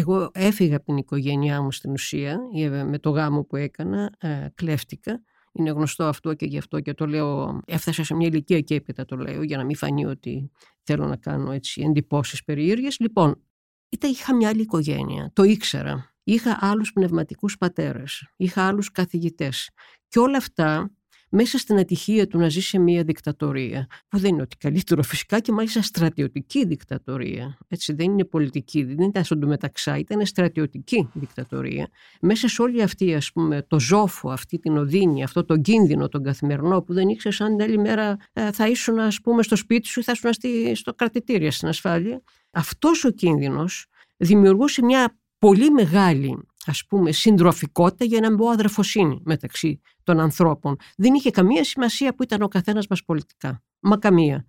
Εγώ έφυγα από την οικογένειά μου στην ουσία, με το γάμο που έκανα, κλέφτηκα. Είναι γνωστό αυτό και γι' αυτό και το λέω. Έφτασα σε μια ηλικία και έπειτα το λέω, για να μην φανεί ότι θέλω να κάνω έτσι εντυπώσεις περίεργες. Λοιπόν, ήταν, είχα μια άλλη οικογένεια, το ήξερα. Είχα άλλους πνευματικούς πατέρες, είχα άλλους καθηγητές. Και όλα αυτά μέσα στην ατυχία του να ζει σε μια δικτατορία, που δεν είναι ότι καλύτερο φυσικά και μάλιστα στρατιωτική δικτατορία. Έτσι δεν είναι πολιτική, δεν ήταν στον μεταξά, ήταν στρατιωτική δικτατορία. Μέσα σε όλη αυτή ας πούμε, το ζόφο, αυτή την οδύνη, αυτό το κίνδυνο, τον καθημερινό, που δεν ήξερε αν την άλλη μέρα ε, θα ήσουν ας πούμε, στο σπίτι σου ή θα ήσουν στο κρατητήριο στην ασφάλεια. Αυτός ο κίνδυνος δημιουργούσε μια πολύ μεγάλη ας πούμε συντροφικότητα για να μην πω αδερφοσύνη μεταξύ των ανθρώπων. Δεν είχε καμία σημασία που ήταν ο καθένας μας πολιτικά. Μα καμία.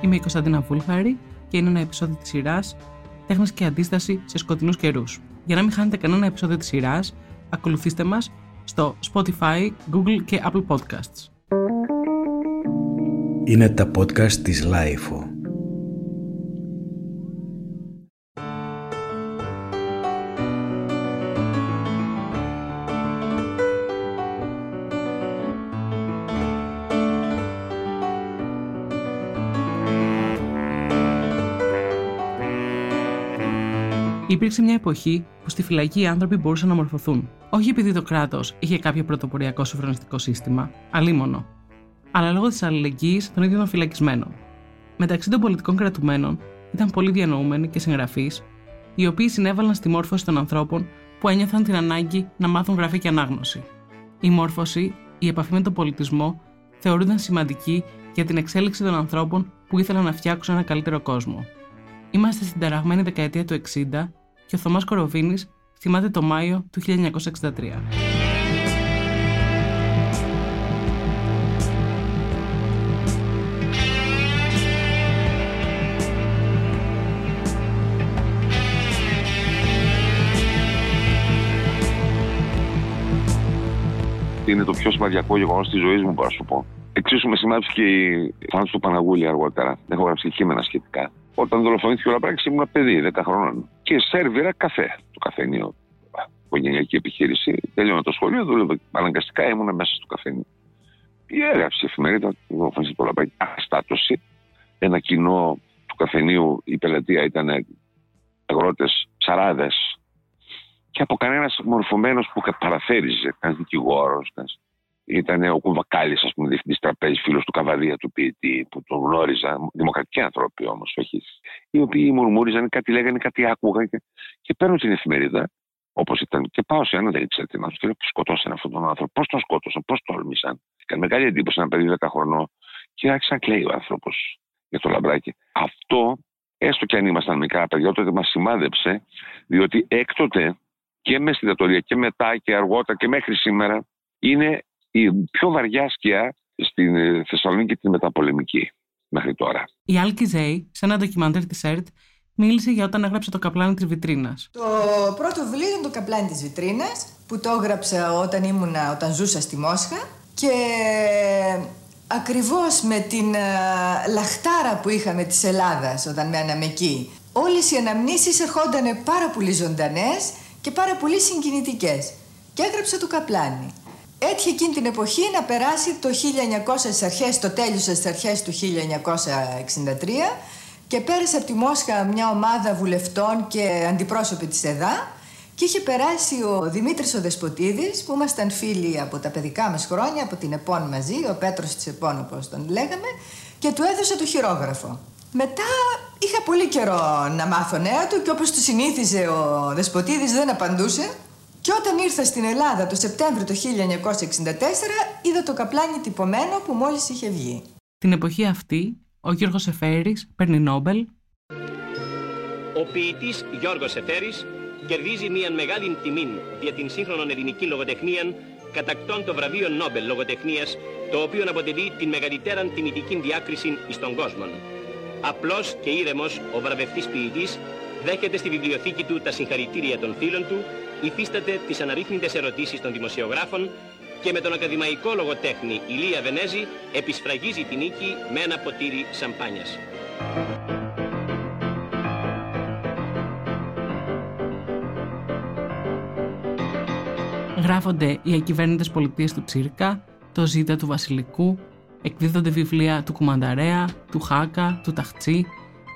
Είμαι η Κωνσταντίνα Βούλχαρη και είναι ένα επεισόδιο της σειράς «Τέχνης και αντίσταση σε σκοτεινούς καιρούς». Για να μην χάνετε κανένα επεισόδιο της σειράς, ακολουθήστε μας στο Spotify, Google και Apple Podcasts. Είναι τα podcast της Lifeo. Υπήρξε μια εποχή που στη φυλακή οι άνθρωποι μπορούσαν να μορφωθούν. Όχι επειδή το κράτος είχε κάποιο πρωτοποριακό σοφρονιστικό σύστημα, αλίμονο, αλλά λόγω της αλληλεγγύης των ίδιων των φυλακισμένων. Μεταξύ των πολιτικών κρατουμένων ήταν πολλοί διανοούμενοι και συγγραφείς, οι οποίοι συνέβαλαν στη μόρφωση των ανθρώπων που ένιωθαν την ανάγκη να μάθουν γραφή και ανάγνωση. Η μόρφωση, η επαφή με τον πολιτισμό θεωρούνταν σημαντική για την εξέλιξη των ανθρώπων που ήθελαν να φτιάξουν ένα καλύτερο κόσμο. Είμαστε στην ταραγμένη δεκαετία του 60 και ο Θωμάς Κοροβίνης θυμάται το Μάιο του 1963. είναι το πιο σημαντικό γεγονός της ζωής μου, μπορώ να σου πω. Εξίσου με σημάδεψε και η φάνη του Παναγούλη αργότερα. Έχω γράψει κείμενα σχετικά. Όταν δολοφονήθηκε ο Λαπράκη ήμουν παιδί, 10 χρόνων. Και σερβιρα καφέ. Το καφενείο, οικογενειακή επιχείρηση. Τέλειωνα το σχολείο, δούλευα αναγκαστικά, ήμουν μέσα στο καφενείο. Η έγραψε η εφημερίδα του δολοφονήθηκε ο Λαπράκη. Αστάτωση. Ένα κοινό του καφενείου, η πελατεία ήταν αγρότες, ψαράδες. Και από κανένας μορφωμένος που παραθέριζε, κανένας δικηγόρος, ήταν ο Κουβακάλη, ας πούμε, διευθυντής τραπέζι, φίλος του Καβαδία, του ποιητή, που τον γνώριζα. Δημοκρατικοί άνθρωποι όμως, όχι. Οι οποίοι μουρμούριζαν, κάτι λέγανε, κάτι άκουγα. Και, και παίρνω την εφημερίδα, όπως ήταν, και πάω σε ένα, δεν ήξερα τι να τους λέω, σκοτώσαν αυτόν τον άνθρωπο. Πώς τον σκότωσαν, πώς τόλμησαν. Έκανε μεγάλη εντύπωση ένα παιδί 10 χρονών και άρχισε να κλαίει ο άνθρωπος για το λαμπράκι. Αυτό, έστω και αν ήμασταν μικρά παιδιά, τότε μας σημάδεψε, διότι έκτοτε και μες στην και μετά και αργότερα και μέχρι σήμερα είναι η πιο βαριά σκιά στην ε, Θεσσαλονίκη και τη μεταπολεμική μέχρι τώρα. Η Άλκη Ζέη, σε ένα ντοκιμαντέρ της ΕΡΤ, μίλησε για όταν έγραψε το καπλάνι της Βιτρίνας. Το πρώτο βιβλίο είναι το καπλάνι της Βιτρίνας, που το έγραψα όταν, ήμουνα, όταν ζούσα στη Μόσχα. Και ακριβώς με την ε, λαχτάρα που είχαμε της Ελλάδας όταν μέναμε εκεί. Όλες οι αναμνήσεις ερχόντανε πάρα πολύ ζωντανές και πάρα πολύ συγκινητικές. Και έγραψα το καπλάνι. Έτυχε εκείνη την εποχή να περάσει το 1900 στις αρχές, το τέλειωσε στις αρχές του 1963 και πέρασε από τη Μόσχα μια ομάδα βουλευτών και αντιπρόσωποι της ΕΔΑ και είχε περάσει ο Δημήτρης ο Δεσποτίδης που ήμασταν φίλοι από τα παιδικά μας χρόνια, από την ΕΠΟΝ μαζί, ο Πέτρος της ΕΠΟΝ όπως τον λέγαμε και του έδωσε το χειρόγραφο. Μετά είχα πολύ καιρό να μάθω νέα του και όπως του συνήθιζε ο Δεσποτίδης δεν απαντούσε και όταν ήρθα στην Ελλάδα το Σεπτέμβριο του 1964, είδα το καπλάνι τυπωμένο που μόλις είχε βγει. Την εποχή αυτή, ο Γιώργος Εφέρης παίρνει Νόμπελ. Ο ποιητής Γιώργος Εφέρης κερδίζει μια μεγάλη τιμή για την σύγχρονη ελληνική λογοτεχνία κατακτών το βραβείο Νόμπελ λογοτεχνίας, το οποίο αποτελεί την μεγαλύτερα τιμητική διάκριση στον κόσμο. Απλός και ήρεμος ο βραβευτής ποιητής δέχεται στη βιβλιοθήκη του τα συγχαρητήρια των φίλων του υφίσταται τις αναρρύθμιτες ερωτήσεις των δημοσιογράφων και με τον ακαδημαϊκό λογοτέχνη Ηλία Βενέζη επισφραγίζει την νίκη με ένα ποτήρι σαμπάνιας. Γράφονται οι ακυβέρνητες πολιτείες του Τσίρκα, το Ζήτα του Βασιλικού, εκδίδονται βιβλία του Κουμανταρέα, του Χάκα, του Ταχτσί,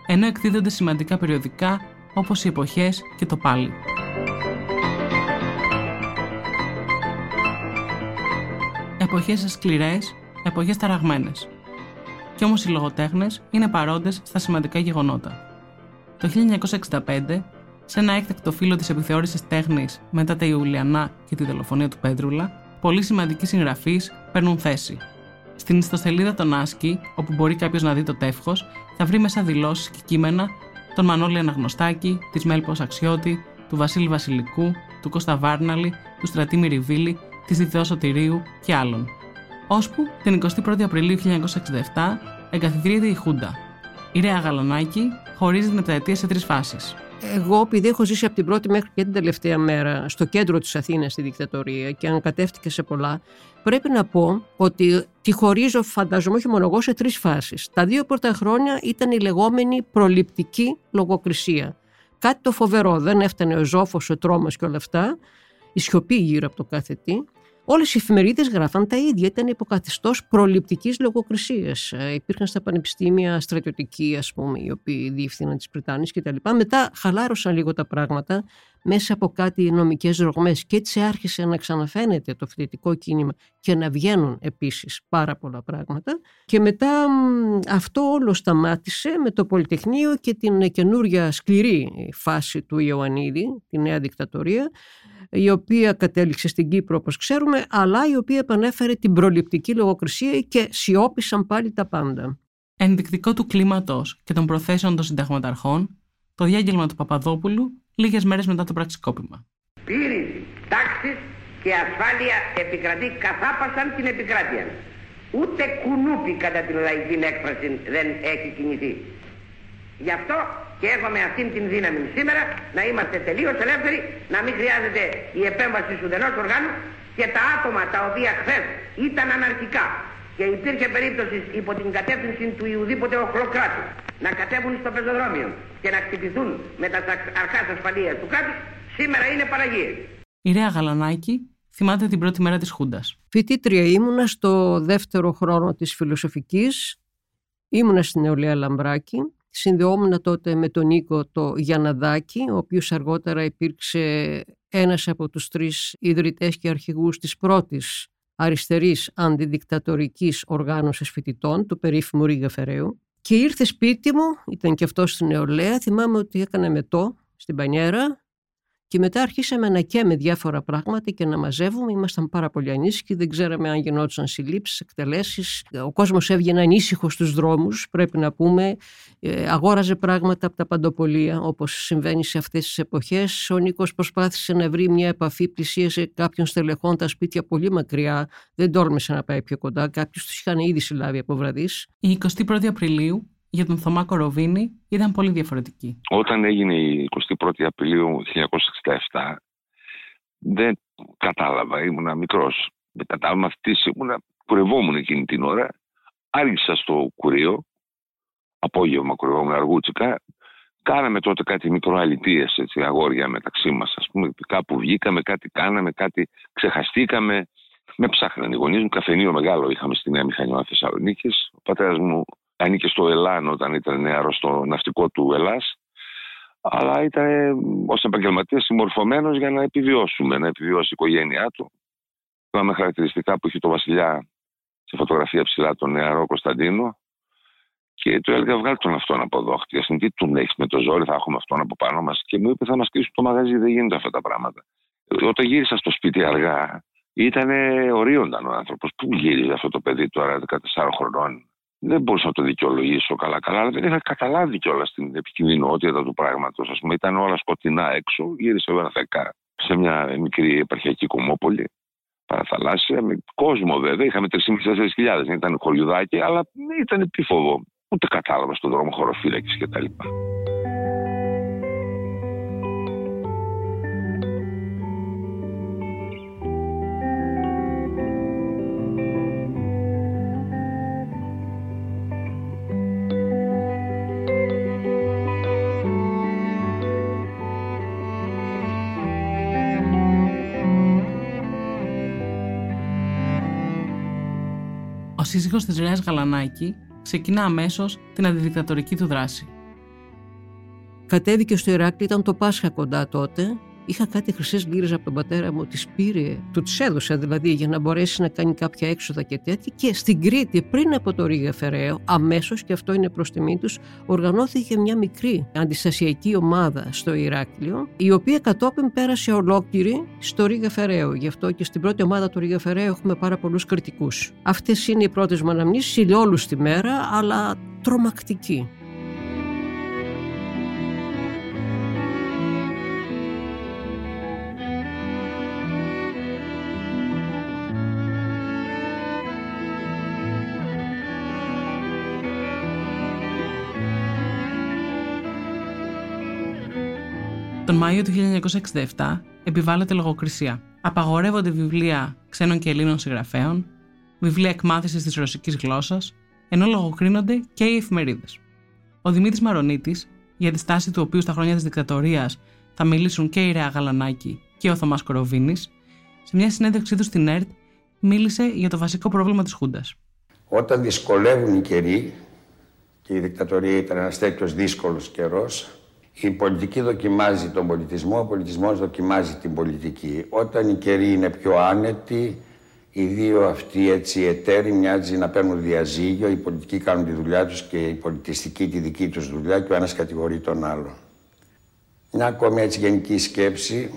ενώ εκδίδονται σημαντικά περιοδικά όπως οι Εποχές και το Πάλι. Εποχές σκληρές, εποχές ταραγμένες. Κι όμως οι λογοτέχνες είναι παρόντες στα σημαντικά γεγονότα. Το 1965, σε ένα έκτακτο φύλλο της επιθεώρησης τέχνης μετά τα Ιουλιανά και τη δολοφονία του Πέντρουλα, πολύ σημαντικοί συγγραφείς παίρνουν θέση στην ιστοσελίδα των Άσκη, όπου μπορεί κάποιος να δει το τεύχος, θα βρει μέσα δηλώσεις και κείμενα των Μανώλη Αναγνωστάκη, της Μέλπο Αξιώτη, του Βασίλη Βασιλικού, του Κώστα Βάρναλη, του Στρατή Μυριβίλη, της Διδεό Σωτηρίου και άλλων. Ώσπου την 21η Απριλίου 1967 εγκαθιδρύεται η Χούντα. Η Ρέα Γαλανάκη χωρίζει την επταετία σε τρεις φάσεις. Εγώ, επειδή έχω ζήσει από την πρώτη μέχρι και την τελευταία μέρα στο κέντρο της Αθήνας στη δικτατορία και ανακατεύτηκε σε πολλά, πρέπει να πω ότι τη χωρίζω, φαντάζομαι, όχι μόνο εγώ, σε τρεις φάσεις. Τα δύο πρώτα χρόνια ήταν η λεγόμενη προληπτική λογοκρισία. Κάτι το φοβερό, δεν έφτανε ο ζόφος, ο τρόμος και όλα αυτά, η σιωπή γύρω από το κάθε τι. Όλες οι εφημερίδες γράφαν τα ίδια. Ήταν υποκαθιστώ προληπτικής λογοκρισίας. Ε, υπήρχαν στα πανεπιστήμια στρατιωτικοί, ας πούμε, οι οποίοι διεύθυναν τις Πριτάνειε κτλ. Μετά χαλάρωσαν λίγο τα πράγματα μέσα από κάτι νομικές ρογμές και έτσι άρχισε να ξαναφαίνεται το φοιτητικό κίνημα και να βγαίνουν επίσης πάρα πολλά πράγματα. Και μετά αυτό όλο σταμάτησε με το Πολυτεχνείο και την καινούρια σκληρή φάση του Ιωαννίδη, τη νέα δικτατορία, η οποία κατέληξε στην Κύπρο όπως ξέρουμε, αλλά η οποία επανέφερε την προληπτική λογοκρισία και σιώπησαν πάλι τα πάντα. Ενδεικτικό του κλίματος και των προθέσεων των συνταγματαρχών, το διάγγελμα του Παπαδόπουλου λίγες μέρες μετά το πραξικόπημα. Πύρης, τάξης και ασφάλεια επικρατεί καθάπασαν την επικράτεια. Ούτε κουνούπι κατά την λαϊκή έκφραση δεν έχει κινηθεί. Γι' αυτό και έχουμε αυτήν την δύναμη σήμερα να είμαστε τελείως ελεύθεροι, να μην χρειάζεται η επέμβαση σου δενός οργάνου και τα άτομα τα οποία χθες ήταν αναρχικά και υπήρχε περίπτωσης υπό την κατεύθυνση του Ιουδήποτε οχλοκράτου να κατέβουν στο πεζοδρόμιο και να χτυπηθούν με τα αρχάς ασφαλείας του κράτους, σήμερα είναι παραγίες. Η Ρέα Γαλανάκη θυμάται την πρώτη μέρα της Χούντας. Φοιτήτρια ήμουνα στο δεύτερο χρόνο της φιλοσοφικής, ήμουνα στην Νεολαία Λαμπράκη Συνδεόμουν τότε με τον Νίκο το Γιαναδάκη, ο οποίος αργότερα υπήρξε ένας από τους τρεις ιδρυτές και αρχηγούς της πρώτης αριστερής αντιδικτατορικής οργάνωσης φοιτητών, του περίφημου Ρίγα Φεραίου. Και ήρθε σπίτι μου, ήταν και αυτός στην νεολαία, θυμάμαι ότι έκανε μετό στην Πανιέρα και μετά αρχίσαμε να καίμε διάφορα πράγματα και να μαζεύουμε. Ήμασταν πάρα πολύ ανήσυχοι, δεν ξέραμε αν γινόντουσαν συλλήψεις, εκτελέσεις. Ο κόσμος έβγαινε ανήσυχο στους δρόμους, πρέπει να πούμε. Ε, αγόραζε πράγματα από τα παντοπολία, όπως συμβαίνει σε αυτές τις εποχές. Ο Νίκος προσπάθησε να βρει μια επαφή, πλησίασε κάποιον στελεχών τα σπίτια πολύ μακριά. Δεν τόλμησε να πάει πιο κοντά. Κάποιους τους είχαν ήδη συλλάβει από βραδύ. Η 21η Απριλίου για τον Θωμά Κοροβίνη ήταν πολύ διαφορετική. Όταν έγινε η 21η Απριλίου 1967 δεν κατάλαβα, ήμουν μικρός. Δεν κατάλαβα αυτής, ήμουν, κουρευόμουν εκείνη την ώρα. Άργησα στο κουρίο, απόγευμα κουρευόμουν αργούτσικα. Κάναμε τότε κάτι μικροαλητίες, έτσι, αγόρια μεταξύ μας. Ας πούμε, κάπου βγήκαμε, κάτι κάναμε, κάτι ξεχαστήκαμε. Με ψάχναν οι γονείς μου, καφενείο μεγάλο είχαμε στη Νέα Μηχανιώνα Θεσσαλονίκης. Ο πατέρας μου ανήκε στο Ελλάν όταν ήταν νεαρός στο ναυτικό του Ελλάς αλλά ήταν ως επαγγελματίας συμμορφωμένος για να επιβιώσουμε, να επιβιώσει η οικογένειά του. Είχαμε χαρακτηριστικά που είχε το Βασιλιά σε φωτογραφία ψηλά τον νεαρό Κωνσταντίνο και του έλεγα: Βγάλει τον αυτόν από εδώ. Χτίασαν τι του έχεις με το ζόρι, θα έχουμε αυτόν από πάνω μας. Και μου είπε: Θα μας κλείσουν το μαγαζί, δεν γίνονται αυτά τα πράγματα. Όταν γύρισα στο σπίτι αργά, ήταν ορίονταν ο άνθρωπος. Πού γύριζε αυτό το παιδί τώρα, 14 χρονών, δεν μπορούσα να το δικαιολογήσω καλά-καλά, αλλά δεν είχα καταλάβει κιόλας την επικινδυνότητα του πράγματος. Α πούμε, ήταν όλα σκοτεινά έξω. Γύρισε ο θεκά σε μια μικρή επαρχιακή κομμόπολη, παραθαλάσσια, με κόσμο βέβαια. Είχαμε 3.500-4.000, δεν ήταν χωριουδάκι, αλλά ήταν επίφοβο. Ούτε κατάλαβα στον δρόμο χωροφύλακη κτλ. Ο σύζυγος της Ρέας Γαλανάκη ξεκινά αμέσως την αντιδικτατορική του δράση. Κατέβηκε στο Ηράκλειο, ήταν το Πάσχα κοντά τότε Είχα κάτι χρυσές λίρε από τον πατέρα μου, τις πήρε, τους τι έδωσε δηλαδή για να μπορέσει να κάνει κάποια έξοδα και τέτοια. Και στην Κρήτη, πριν από το Ρίγα Φεραίο, αμέσως, και αυτό είναι προς τιμή τους, οργανώθηκε μια μικρή αντιστασιακή ομάδα στο Ηράκλειο, η οποία κατόπιν πέρασε ολόκληρη στο Ρίγα Φεραίο. Γι' αυτό και στην πρώτη ομάδα του Ρίγα Φεραίο έχουμε πάρα πολλούς κριτικούς. Αυτές είναι οι πρώτες μου αναμνήσεις, ηλιόλου τη μέρα, αλλά τρομακτική. Τον Μάιο του 1967 επιβάλλεται λογοκρισία. Απαγορεύονται βιβλία ξένων και Ελλήνων συγγραφέων, βιβλία εκμάθησης της ρωσικής γλώσσας, ενώ λογοκρίνονται και οι εφημερίδες. Ο Δημήτρης Μαρονίτης, για τη στάση του οποίου στα χρόνια της δικτατορίας θα μιλήσουν και η Ρεά Γαλανάκη και ο Θωμάς Κοροβίνης, σε μια συνέντευξή του στην ΕΡΤ μίλησε για το βασικό πρόβλημα της Χούντας. Όταν δυσκολεύουν οι καιροί, και η δικτατορία ήταν ένας τέτοιος δύσκολος καιρός, η πολιτική δοκιμάζει τον πολιτισμό, ο πολιτισμός δοκιμάζει την πολιτική. Όταν οι καιροί είναι πιο άνετοι, οι δύο αυτοί έτσι εταίροι μοιάζει να παίρνουν διαζύγιο, οι πολιτικοί κάνουν τη δουλειά τους και οι πολιτιστικοί τη δική τους δουλειά και ο ένας κατηγορεί τον άλλο. Μια ακόμη έτσι γενική σκέψη.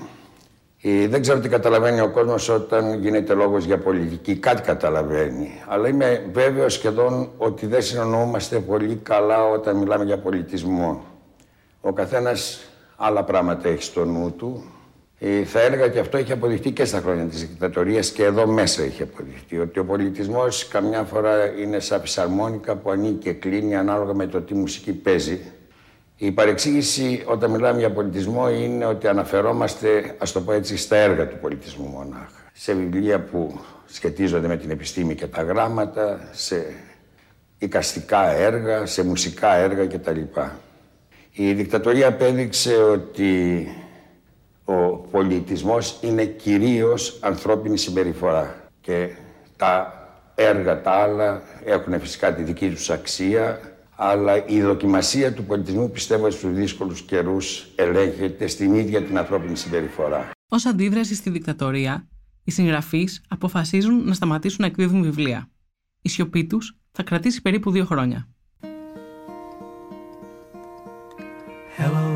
Ε, δεν ξέρω τι καταλαβαίνει ο κόσμος όταν γίνεται λόγος για πολιτική. Κάτι καταλαβαίνει. Αλλά είμαι βέβαιος σχεδόν ότι δεν συνεννοούμαστε πολύ καλά όταν μιλάμε για πολιτισμό. Ο καθένας άλλα πράγματα έχει στο νου του. Ε, θα έλεγα και αυτό έχει αποδειχτεί και στα χρόνια της δικτατορίας και εδώ μέσα έχει αποδειχτεί ότι ο πολιτισμός καμιά φορά είναι σαν φυσαρμόνικα που ανοίγει και κλείνει ανάλογα με το τι μουσική παίζει. Η παρεξήγηση όταν μιλάμε για πολιτισμό είναι ότι αναφερόμαστε, ας το πω έτσι, στα έργα του πολιτισμού μονάχα. Σε βιβλία που σχετίζονται με την επιστήμη και τα γράμματα, σε οικαστικά έργα, σε μουσικά έργα κτλ. Η δικτατορία απέδειξε ότι ο πολιτισμός είναι κυρίως ανθρώπινη συμπεριφορά και τα έργα τα άλλα έχουν φυσικά τη δική τους αξία αλλά η δοκιμασία του πολιτισμού πιστεύω στους δύσκολους καιρούς ελέγχεται στην ίδια την ανθρώπινη συμπεριφορά. Ως αντίδραση στη δικτατορία, οι συγγραφείς αποφασίζουν να σταματήσουν να εκδίδουν βιβλία. Η σιωπή τους θα κρατήσει περίπου δύο χρόνια.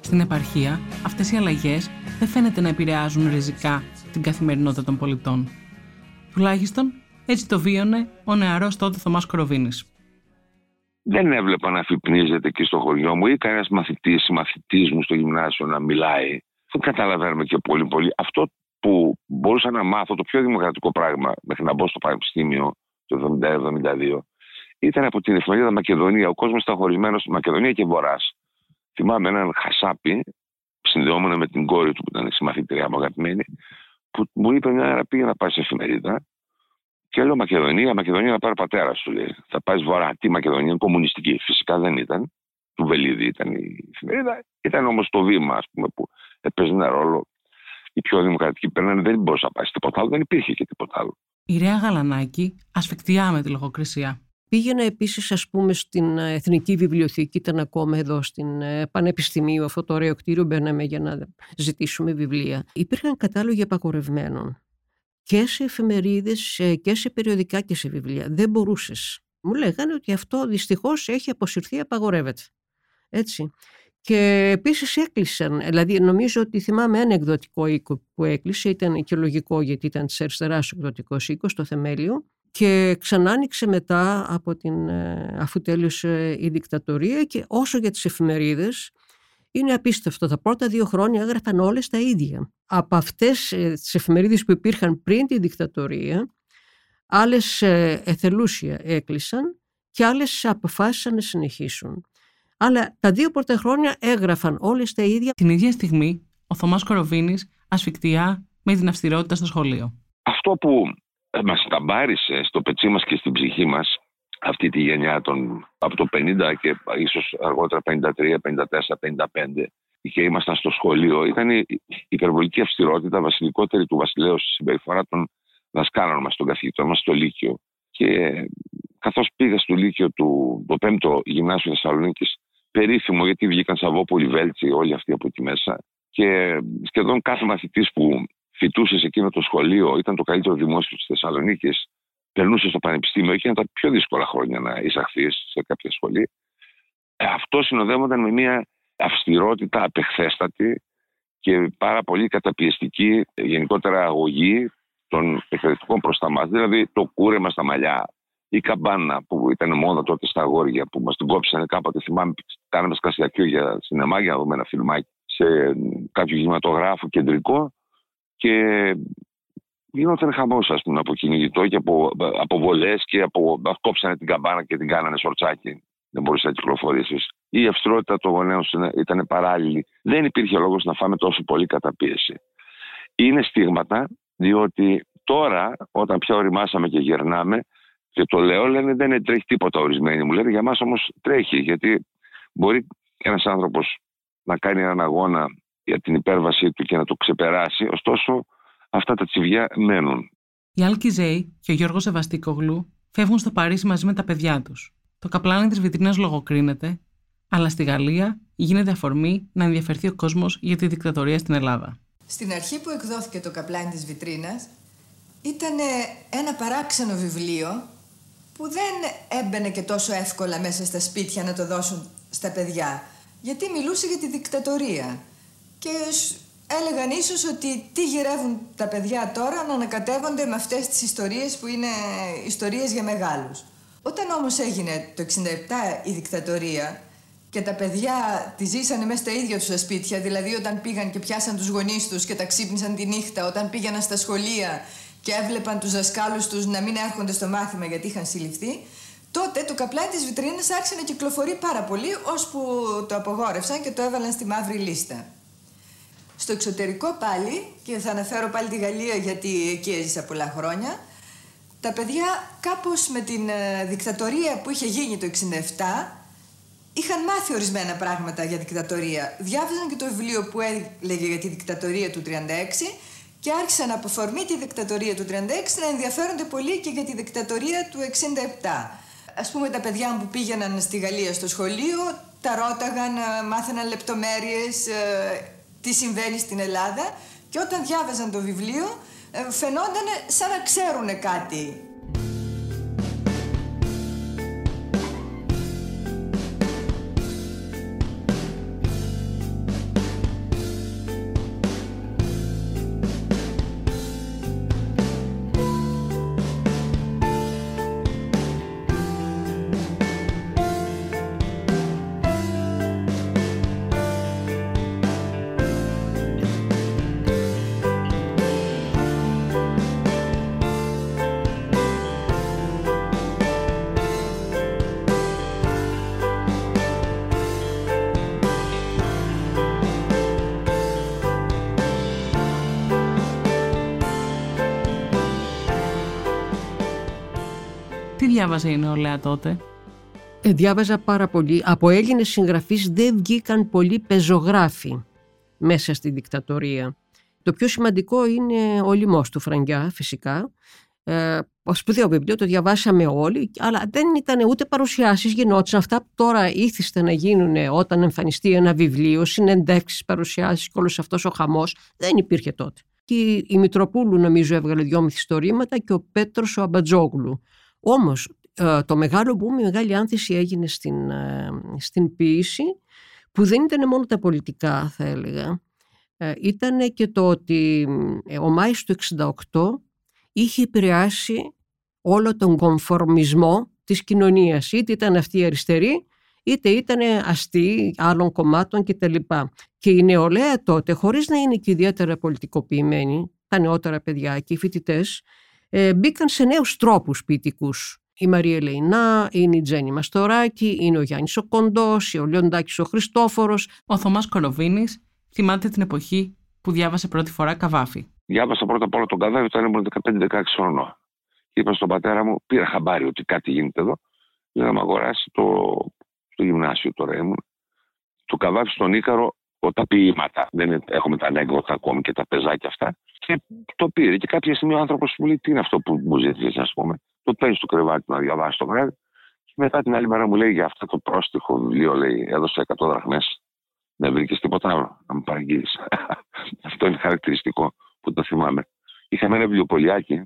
Στην επαρχία, αυτές οι αλλαγές δεν φαίνεται να επηρεάζουν ριζικά την καθημερινότητα των πολιτών. Τουλάχιστον έτσι το βίωνε ο νεαρός τότε Θωμάς Κοροβίνης. Δεν έβλεπα να αφυπνίζεται εκεί στο χωριό μου ή κανένας μαθητής ή μαθητής μου στο γυμνάσιο να μιλάει. Δεν καταλαβαίνουμε και πολύ πολύ. Αυτό που μπορούσα να μάθω, το πιο δημοκρατικό πράγμα μέχρι να μπω στο πανεπιστήμιο το 1972, ήταν από την εφημερίδα Μακεδονία. Ο κόσμος ήταν χωρισμένος στη Μακεδονία και Βορράς. Θυμάμαι έναν χασάπι, συνδεόμενο με την κόρη του που ήταν συμμαθήτριά μου αγαπημένη, που μου είπε μια μέρα πήγε να πάει σε εφημερίδα και λέω Μακεδονία, Μακεδονία να πάρει πατέρα σου λέει. Θα πάει βορρά. Τι Μακεδονία, κομμουνιστική. Φυσικά δεν ήταν. Του Βελίδη ήταν η εφημερίδα. Ήταν όμως το βήμα, ας πούμε, που έπαιζε ένα ρόλο. Οι πιο δημοκρατικοί περνάνε, δεν μπορούσε να πάει σε τίποτα άλλο, δεν υπήρχε και τίποτα άλλο. Η Ρέα Γαλανάκη ασφικτιά με τη λογοκρισία. Πήγαινα επίσης ας πούμε στην ε, Εθνική Βιβλιοθήκη, ήταν ακόμα εδώ στην ε, Πανεπιστημίου, αυτό το ωραίο κτίριο, μπαίναμε για να ζητήσουμε βιβλία. Υπήρχαν κατάλογοι απαγορευμένων και σε εφημερίδες ε, και σε περιοδικά και σε βιβλία. Δεν μπορούσες. Μου λέγανε ότι αυτό δυστυχώς έχει αποσυρθεί, απαγορεύεται. Έτσι. Και επίσης έκλεισαν. Δηλαδή, νομίζω ότι θυμάμαι ένα εκδοτικό οίκο που έκλεισε. Ήταν και λογικό γιατί ήταν της αριστεράς ο εκδοτικός οίκος, το θεμέλιο και ξανά άνοιξε μετά από την, ε, αφού τέλειωσε η δικτατορία και όσο για τις εφημερίδες Είναι απίστευτο. Τα πρώτα δύο χρόνια έγραφαν όλες τα ίδια. Από αυτές ε, τις εφημερίδες που υπήρχαν πριν τη δικτατορία, άλλες ε, εθελούσια έκλεισαν και άλλες αποφάσισαν να συνεχίσουν. Αλλά τα δύο πρώτα χρόνια έγραφαν όλες τα ίδια. Την ίδια στιγμή, ο Θωμάς Κοροβίνης ασφικτιά με την αυστηρότητα στο σχολείο. Αυτό που μας ταμπάρισε στο πετσί μας και στην ψυχή μας αυτή τη γενιά των, από το 50 και ίσως αργότερα 53, 54, 55 και ήμασταν στο σχολείο ήταν η υπερβολική αυστηρότητα βασιλικότερη του βασιλέου στη συμπεριφορά των δασκάλων μας, των καθηγητών μας στο Λύκειο. Και καθώς πήγα στο Λύκειο του, το 5ο Γυμνάσιο Θεσσαλονίκης, περίφημο γιατί βγήκαν Σαββόπολοι, Βέλτσι, όλοι αυτοί από εκεί μέσα και σχεδόν κάθε μαθητής που φοιτούσες σε εκείνο το σχολείο, ήταν το καλύτερο δημόσιο της Θεσσαλονίκης, περνούσες στο πανεπιστήμιο, είχε τα πιο δύσκολα χρόνια να εισαχθείς σε κάποια σχολή. Ε, αυτό συνοδεύονταν με μια αυστηρότητα απεχθέστατη και πάρα πολύ καταπιεστική γενικότερα αγωγή των εκπαιδευτικών προς τα μας. Δηλαδή το κούρεμα στα μαλλιά, η καμπάνα που ήταν μόδα τότε στα αγόρια που μας την κόψανε κάποτε. Θυμάμαι, κάναμε σκασιακό για σινεμά για να δούμε ένα φιλμάκι σε κάποιο κινηματογράφο κεντρικό και γινόταν χαμός, ας πούμε, από κυνηγητό και από αποβολές και από. Κόψανε την καμπάνα και την κάνανε σορτσάκι. Δεν μπορούσε να κυκλοφορήσεις. Η αυστηρότητα των γονέων ήταν παράλληλη. Δεν υπήρχε λόγος να φάμε τόσο πολύ καταπίεση. Είναι στίγματα, διότι τώρα, όταν πια οριμάσαμε και γερνάμε, και το λέω, λένε δεν τρέχει τίποτα ορισμένοι μου. Λένε για μας όμως τρέχει, γιατί μπορεί ένας άνθρωπος να κάνει έναν αγώνα για την υπέρβασή του και να το ξεπεράσει, ωστόσο αυτά τα τσιβιά μένουν. Η Άλκη Ζέη και ο Γιώργος Σεβαστίκογλου φεύγουν στο Παρίσι μαζί με τα παιδιά τους. Το καπλάνι της βιτρίνας λογοκρίνεται, αλλά στη Γαλλία γίνεται αφορμή να ενδιαφερθεί ο κόσμος για τη δικτατορία στην Ελλάδα. Στην αρχή που εκδόθηκε το καπλάνι της βιτρίνας ήταν ένα παράξενο βιβλίο που δεν έμπαινε και τόσο εύκολα μέσα στα σπίτια να το δώσουν στα παιδιά γιατί μιλούσε για τη δικτατορία και έλεγαν ίσως ότι τι γυρεύουν τα παιδιά τώρα να ανακατεύονται με αυτές τις ιστορίες που είναι ιστορίες για μεγάλους. Όταν όμως έγινε το 67 η δικτατορία και τα παιδιά τη ζήσανε μέσα στα ίδια τους σπίτια, δηλαδή όταν πήγαν και πιάσαν τους γονείς τους και τα ξύπνησαν τη νύχτα, όταν πήγαιναν στα σχολεία και έβλεπαν τους δασκάλους τους να μην έρχονται στο μάθημα γιατί είχαν συλληφθεί, τότε το καπλάι της βιτρίνας άρχισε να κυκλοφορεί πάρα πολύ, ώσπου το απογόρευσαν και το έβαλαν στη μαύρη λίστα. Στο εξωτερικό πάλι, και θα αναφέρω πάλι τη Γαλλία γιατί εκεί έζησα πολλά χρόνια, τα παιδιά κάπως με την ε, δικτατορία που είχε γίνει το 67 είχαν μάθει ορισμένα πράγματα για δικτατορία. Διάβαζαν και το βιβλίο που έλεγε για τη δικτατορία του 36 και άρχισαν από φορμή τη δικτατορία του 36 να ενδιαφέρονται πολύ και για τη δικτατορία του 67. Ας πούμε τα παιδιά μου που πήγαιναν στη Γαλλία στο σχολείο τα ρώταγαν, ε, μάθαιναν λεπτομέρειες, ε, τι συμβαίνει στην Ελλάδα. Και όταν διάβαζαν το βιβλίο ε, φαινόταν σαν να ξέρουν κάτι διάβαζε η νεολαία τότε. Ε, διάβαζα πάρα πολύ. Από Έλληνες συγγραφείς δεν βγήκαν πολλοί πεζογράφοι μέσα στη δικτατορία. Το πιο σημαντικό είναι ο λοιμός του Φραγκιά φυσικά. Ε, ο σπουδαίο βιβλίο το διαβάσαμε όλοι, αλλά δεν ήταν ούτε παρουσιάσεις γινόντουσαν. Αυτά που τώρα ήθιστε να γίνουν όταν εμφανιστεί ένα βιβλίο, συνεντεύξεις, παρουσιάσεις και όλος αυτός ο χαμός, δεν υπήρχε τότε. Και η Μητροπούλου νομίζω έβγαλε δυο μυθιστορήματα και ο Πέτρος ο Αμπατζόγλου. Όμως ε, το μεγάλο boom, η μεγάλη άνθηση έγινε στην, ε, στην ποίηση που δεν ήταν μόνο τα πολιτικά θα έλεγα. Ε, ήταν και το ότι ο Μάης του 68 είχε επηρεάσει όλο τον κομφορμισμό της κοινωνίας. Είτε ήταν αυτή η αριστερή, είτε ήταν αστεί άλλων κομμάτων κτλ. Και η νεολαία τότε, χωρίς να είναι και ιδιαίτερα πολιτικοποιημένη, τα νεότερα παιδιά και οι φοιτητές, ε, μπήκαν σε νέους τρόπους ποιητικούς. Η Μαρία Λεϊνά, είναι η Τζέννη Μαστοράκη, είναι ο Γιάννης ο Κοντός, ο Λιοντάκης ο Χριστόφορος. Ο Θωμάς Κοροβίνης θυμάται την εποχή που διάβασε πρώτη φορά Καβάφη. Διάβασα πρώτα απ' όλα τον Καβάφη όταν ήμουν 15-16 χρονών. Είπα στον πατέρα μου, πήρα χαμπάρι ότι κάτι γίνεται εδώ, για να μου αγοράσει το, το γυμνάσιο τώρα ήμουν. Το Καβάφη στον Ίκαρο, τα ποίηματα. Δεν έχουμε τα ανέκδοτα ακόμη και τα πεζάκια αυτά. Και το πήρε. Και κάποια στιγμή ο άνθρωπος μου λέει: Τι είναι αυτό που μου ζήτησε, ας πούμε; Το παίρνεις στο κρεβάτι να διαβάσεις το βράδυ. Και μετά την άλλη μέρα μου λέει: Για αυτό το πρόστιχο βιβλίο, λέει: Έδωσε 100 δραχμές. Δεν βρήκες τίποτα άλλο να μου παραγγείλεις. αυτό είναι χαρακτηριστικό που το θυμάμαι. Είχαμε ένα βιβλιοπολιάκι,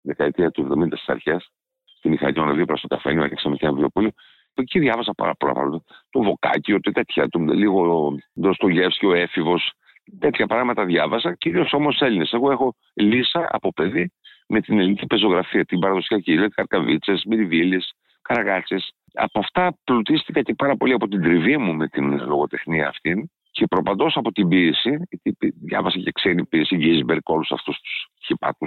δεκαετία του 70 στις αρχές, στην Ιχαγιώνα δίπλα στο καφένιο, έκλειξαμε και ένα βιβλιοπολίο. Εκεί διάβασα πάρα πολλά πράγματα. Το Βοκάκιο, το τέτοια, το, λίγο Ντοστογεύσκη, ο Έφηβος, τέτοια πράγματα διάβασα, κυρίως όμως Έλληνες. Εγώ έχω λύσα από παιδί με την ελληνική πεζογραφία, την παραδοσιακή, δηλαδή Καρκαβίτσε, Μυριβίλε, Καραγάτσες. Από αυτά πλουτίστηκα και πάρα πολύ από την τριβή μου με την λογοτεχνία αυτή και προπαντός από την πίεση, γιατί διάβασα και ξένη πίεση, Γκίσμπερκ, όλους αυτούς τους χυπάτου.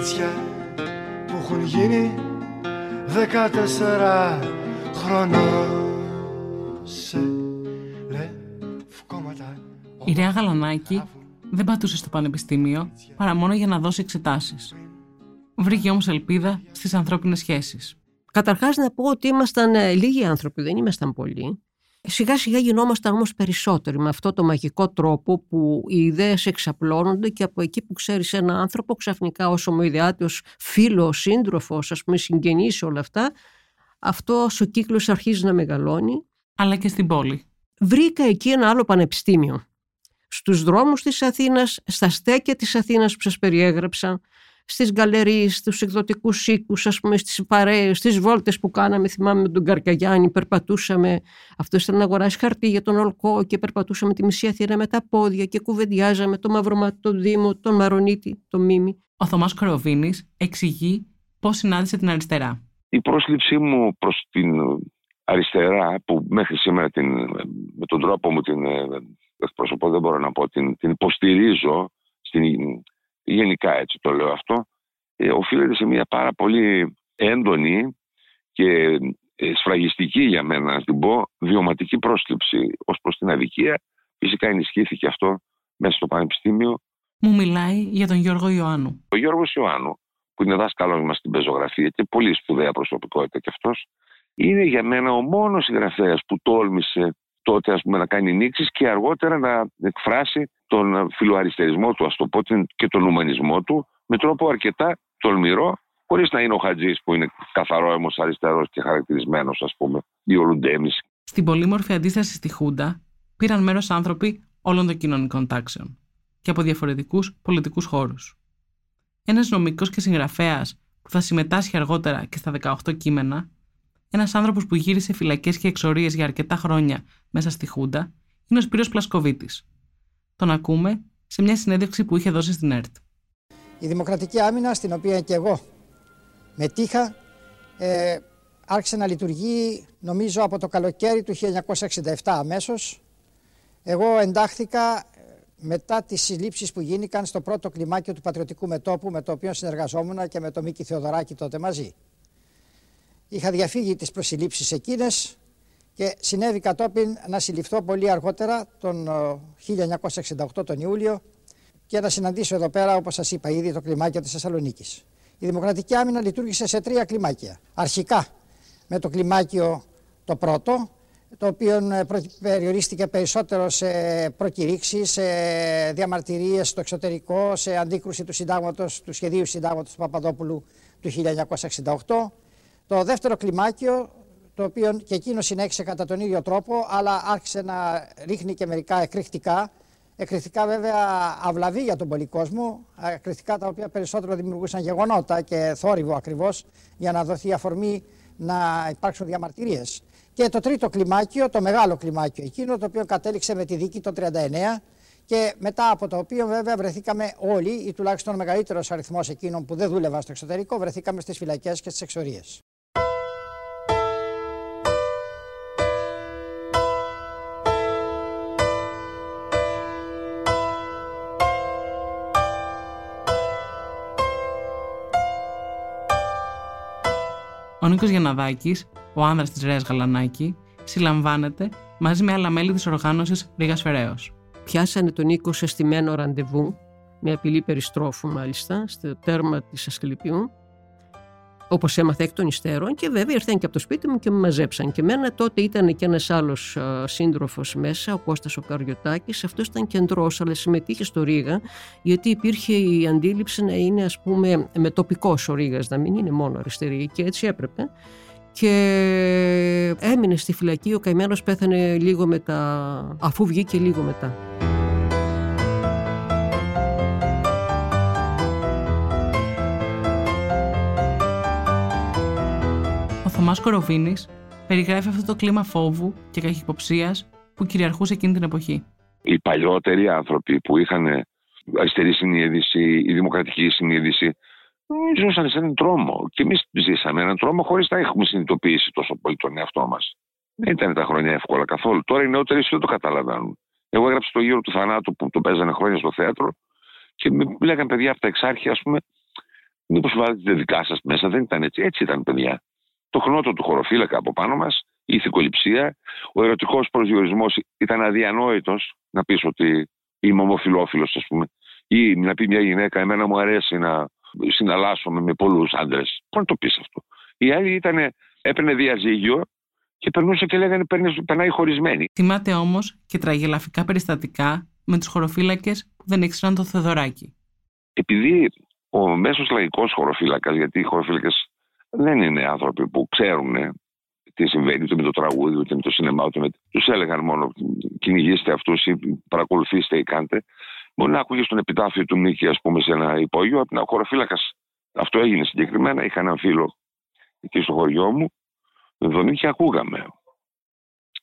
κορίτσια που έχουν γίνει δεκατέσσερα χρονών σε λευκόματα Η Ρέα Γαλανάκη δεν πατούσε στο πανεπιστήμιο παρά μόνο για να δώσει εξετάσεις. Βρήκε όμως ελπίδα στις ανθρώπινες σχέσεις. Καταρχάς να πω ότι ήμασταν ε, λίγοι άνθρωποι, δεν ήμασταν πολλοί. Σιγά σιγά γινόμασταν όμως περισσότεροι με αυτό το μαγικό τρόπο που οι ιδέες εξαπλώνονται και από εκεί που ξέρεις ένα άνθρωπο ξαφνικά όσο μου ιδεάται ως φίλος, σύντροφος, ας πούμε συγγενής όλα αυτά, αυτός ο κύκλος αρχίζει να μεγαλώνει. Αλλά και στην πόλη. Βρήκα εκεί ένα άλλο πανεπιστήμιο στους δρόμους της Αθήνας, στα στέκια της Αθήνας που σας περιέγραψα, στις γκαλερίες, στους εκδοτικούς οίκους, ας πούμε, στις παρέες, στις βόλτες που κάναμε, θυμάμαι με τον Καρκαγιάννη, περπατούσαμε, αυτό ήταν να αγοράσει χαρτί για τον Ολκό και περπατούσαμε τη μισή Αθήνα με τα πόδια και κουβεντιάζαμε το Μαυρομάτι, τον Δήμο, τον Μαρονίτη, τον Μίμη. Ο Θωμάς Κοροβίνης εξηγεί πώς συνάντησε την αριστερά. Η πρόσληψή μου προς την αριστερά που μέχρι σήμερα την, με τον τρόπο μου την ε, εκπροσωπώ, δεν μπορώ να πω, την, την υποστηρίζω στην, γενικά έτσι το λέω αυτό, ε, οφείλεται σε μια πάρα πολύ έντονη και ε, σφραγιστική για μένα, να την πω, βιωματική πρόσληψη ως προς την αδικία. Φυσικά ενισχύθηκε αυτό μέσα στο Πανεπιστήμιο. Μου μιλάει για τον Γιώργο Ιωάννου. Ο Γιώργος Ιωάννου, που είναι δάσκαλος μας στην πεζογραφία και πολύ σπουδαία προσωπικότητα κι αυτός, είναι για μένα ο μόνος συγγραφέας που τόλμησε τότε ας πούμε, να κάνει νήξεις και αργότερα να εκφράσει τον φιλοαριστερισμό του, ας το πω, και τον ουμανισμό του με τρόπο αρκετά τολμηρό, χωρίς να είναι ο Χατζής που είναι καθαρό αίμο αριστερός και χαρακτηρισμένος, ας πούμε, ή ο Λουντέμις. Στην πολύμορφη αντίσταση στη Χούντα πήραν μέρος άνθρωποι όλων των κοινωνικών τάξεων και από διαφορετικούς πολιτικούς χώρους. Ένας νομικός και συγγραφέας που θα συμμετάσχει αργότερα και στα 18 κείμενα ένας άνθρωπος που γύρισε φυλακές και εξορίες για αρκετά χρόνια μέσα στη Χούντα είναι ο Σπύρος Πλασκοβίτης. Τον ακούμε σε μια συνέντευξη που είχε δώσει στην ΕΡΤ. Η Δημοκρατική Άμυνα, στην οποία και εγώ μετήχα, ε, άρχισε να λειτουργεί νομίζω από το καλοκαίρι του 1967 αμέσως. Εγώ εντάχθηκα ε, μετά τις συλλήψεις που γίνηκαν στο πρώτο κλιμάκιο του Πατριωτικού Μετόπου με το οποίο συνεργαζόμουν και με τον Μίκη Θεοδωράκη τότε μαζί. Είχα διαφύγει τις προσυλλήψεις εκείνες και συνέβη κατόπιν να συλληφθώ πολύ αργότερα τον 1968 τον Ιούλιο και να συναντήσω εδώ πέρα, όπως σας είπα ήδη, το κλιμάκιο της Θεσσαλονίκης. Η Δημοκρατική Άμυνα λειτουργήσε σε τρία κλιμάκια. Αρχικά με το κλιμάκιο το πρώτο, το οποίο ε, περιορίστηκε περισσότερο σε προκηρύξεις, σε διαμαρτυρίες στο εξωτερικό, σε αντίκρουση του, συντάγματος, του σχεδίου συντάγματος του Παπαδόπουλου του 1968. Το δεύτερο κλιμάκιο, το οποίο και εκείνο συνέχισε κατά τον ίδιο τρόπο, αλλά άρχισε να ρίχνει και μερικά εκρηκτικά, εκρηκτικά βέβαια αυλαβή για τον κόσμο, εκρηκτικά τα οποία περισσότερο δημιουργούσαν γεγονότα και θόρυβο ακριβώς, για να δοθεί αφορμή να υπάρξουν διαμαρτυρίες. Και το τρίτο κλιμάκιο, το μεγάλο κλιμάκιο εκείνο, το οποίο κατέληξε με τη δίκη το 39 και μετά από το οποίο βέβαια βρεθήκαμε όλοι ή τουλάχιστον ο μεγαλύτερος αριθμός εκείνων που δεν δούλευαν στο εξωτερικό βρεθήκαμε στις φυλακές και στις εξορίες. Ο Νίκος Γιαναδάκη, ο άνδρας της Ρέας Γαλανάκη, συλλαμβάνεται μαζί με άλλα μέλη της οργάνωσης Ρίγα Φεραίος. Πιάσανε τον Νίκο σε στημένο ραντεβού, με απειλή περιστρόφου μάλιστα, στο τέρμα της Ασκληπιού, όπως έμαθα εκ των υστέρων, και βέβαια ήρθαν και από το σπίτι μου και με μαζέψαν. Και μένα τότε ήταν και ένας άλλος σύντροφος μέσα, ο Κώστας ο Καριωτάκης. Αυτός ήταν κεντρός, αλλά συμμετείχε στο Ρίγα, γιατί υπήρχε η αντίληψη να είναι, ας πούμε, με τοπικό ο Ρίγα, να μην είναι μόνο αριστερή, και έτσι έπρεπε. Και έμεινε στη φυλακή, ο καημένος πέθανε λίγο μετά, αφού βγήκε λίγο μετά. Θωμάς Κοροβίνης περιγράφει αυτό το κλίμα φόβου και καχυποψίας που κυριαρχούσε εκείνη την εποχή. Οι παλιότεροι άνθρωποι που είχαν αριστερή συνείδηση, η δημοκρατική συνείδηση, ζούσαν σε έναν τρόμο. Και εμείς ζήσαμε έναν τρόμο χωρίς να έχουμε συνειδητοποιήσει τόσο πολύ τον εαυτό μας. Δεν ήταν τα χρόνια εύκολα καθόλου. Τώρα οι νεότεροι δεν το καταλαβαίνουν. Εγώ έγραψα το γύρο του θανάτου που το παίζανε χρόνια στο θέατρο και μου λέγανε παιδιά από τα εξάρχεια, ας πούμε, μήπως βάλετε δικά σας μέσα. Δεν ήταν έτσι. Έτσι ήταν, παιδιά το χνότο του χωροφύλακα από πάνω μας, η ηθικοληψία, ο ερωτικός προσδιορισμός ήταν αδιανόητος να πεις ότι είμαι ομοφυλόφιλο, ας πούμε, ή να πει μια γυναίκα, εμένα μου αρέσει να συναλλάσσομαι με πολλούς άντρες. Πώς να το πεις αυτό. Η άλλη ήταν, έπαιρνε διαζύγιο και περνούσε και λέγανε περνάει χωρισμένη. Θυμάται όμως και τραγελαφικά περιστατικά με τους χωροφύλακες που δεν ήξεραν το Θεοδωράκι. Επειδή ο μέσος λαϊκός χωροφύλακας, γιατί οι χωροφύλακες δεν είναι άνθρωποι που ξέρουν τι συμβαίνει ούτε με το τραγούδι, ούτε με το σινεμά, ούτε με... Τους έλεγαν μόνο κυνηγήστε αυτούς ή παρακολουθήστε ή κάντε. Μπορεί να ακούγε στον επιτάφιο του Μίκη, ας πούμε, σε ένα υπόγειο. Από την χωροφύλακα αυτό έγινε συγκεκριμένα. Είχα έναν φίλο εκεί στο χωριό μου, με και ακούγαμε.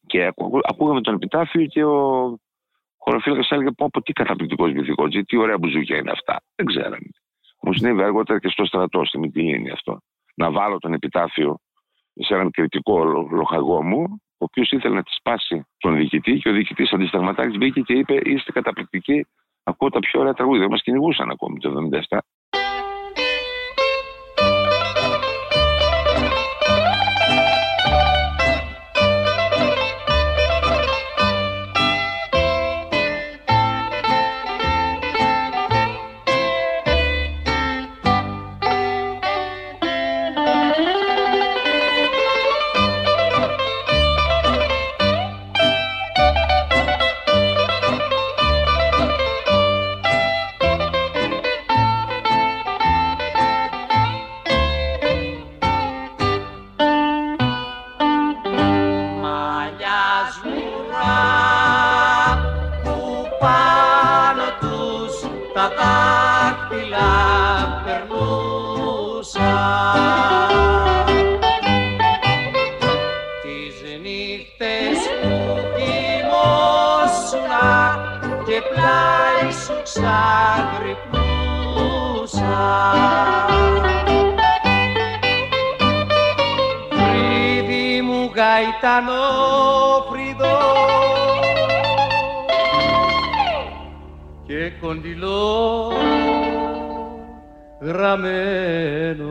Και ακούγαμε τον επιτάφιο και ο χωροφύλακας έλεγε: Πω, πω τι καταπληκτικός βυθικός, τι ωραία μπουζούκια είναι αυτά. Δεν ξέραμε. Μου συνέβη αργότερα και στο στρατό, στη Μητυλίνη αυτό να βάλω τον επιτάφιο σε έναν κριτικό λοχαγό μου, ο οποίος ήθελε να τη σπάσει τον διοικητή και ο διοικητής αντισταγματάκη μπήκε και είπε: Είστε καταπληκτικοί. Ακούω τα πιο ωραία τραγούδια. Μας κυνηγούσαν ακόμη το 1977. κοντιλό γραμμένο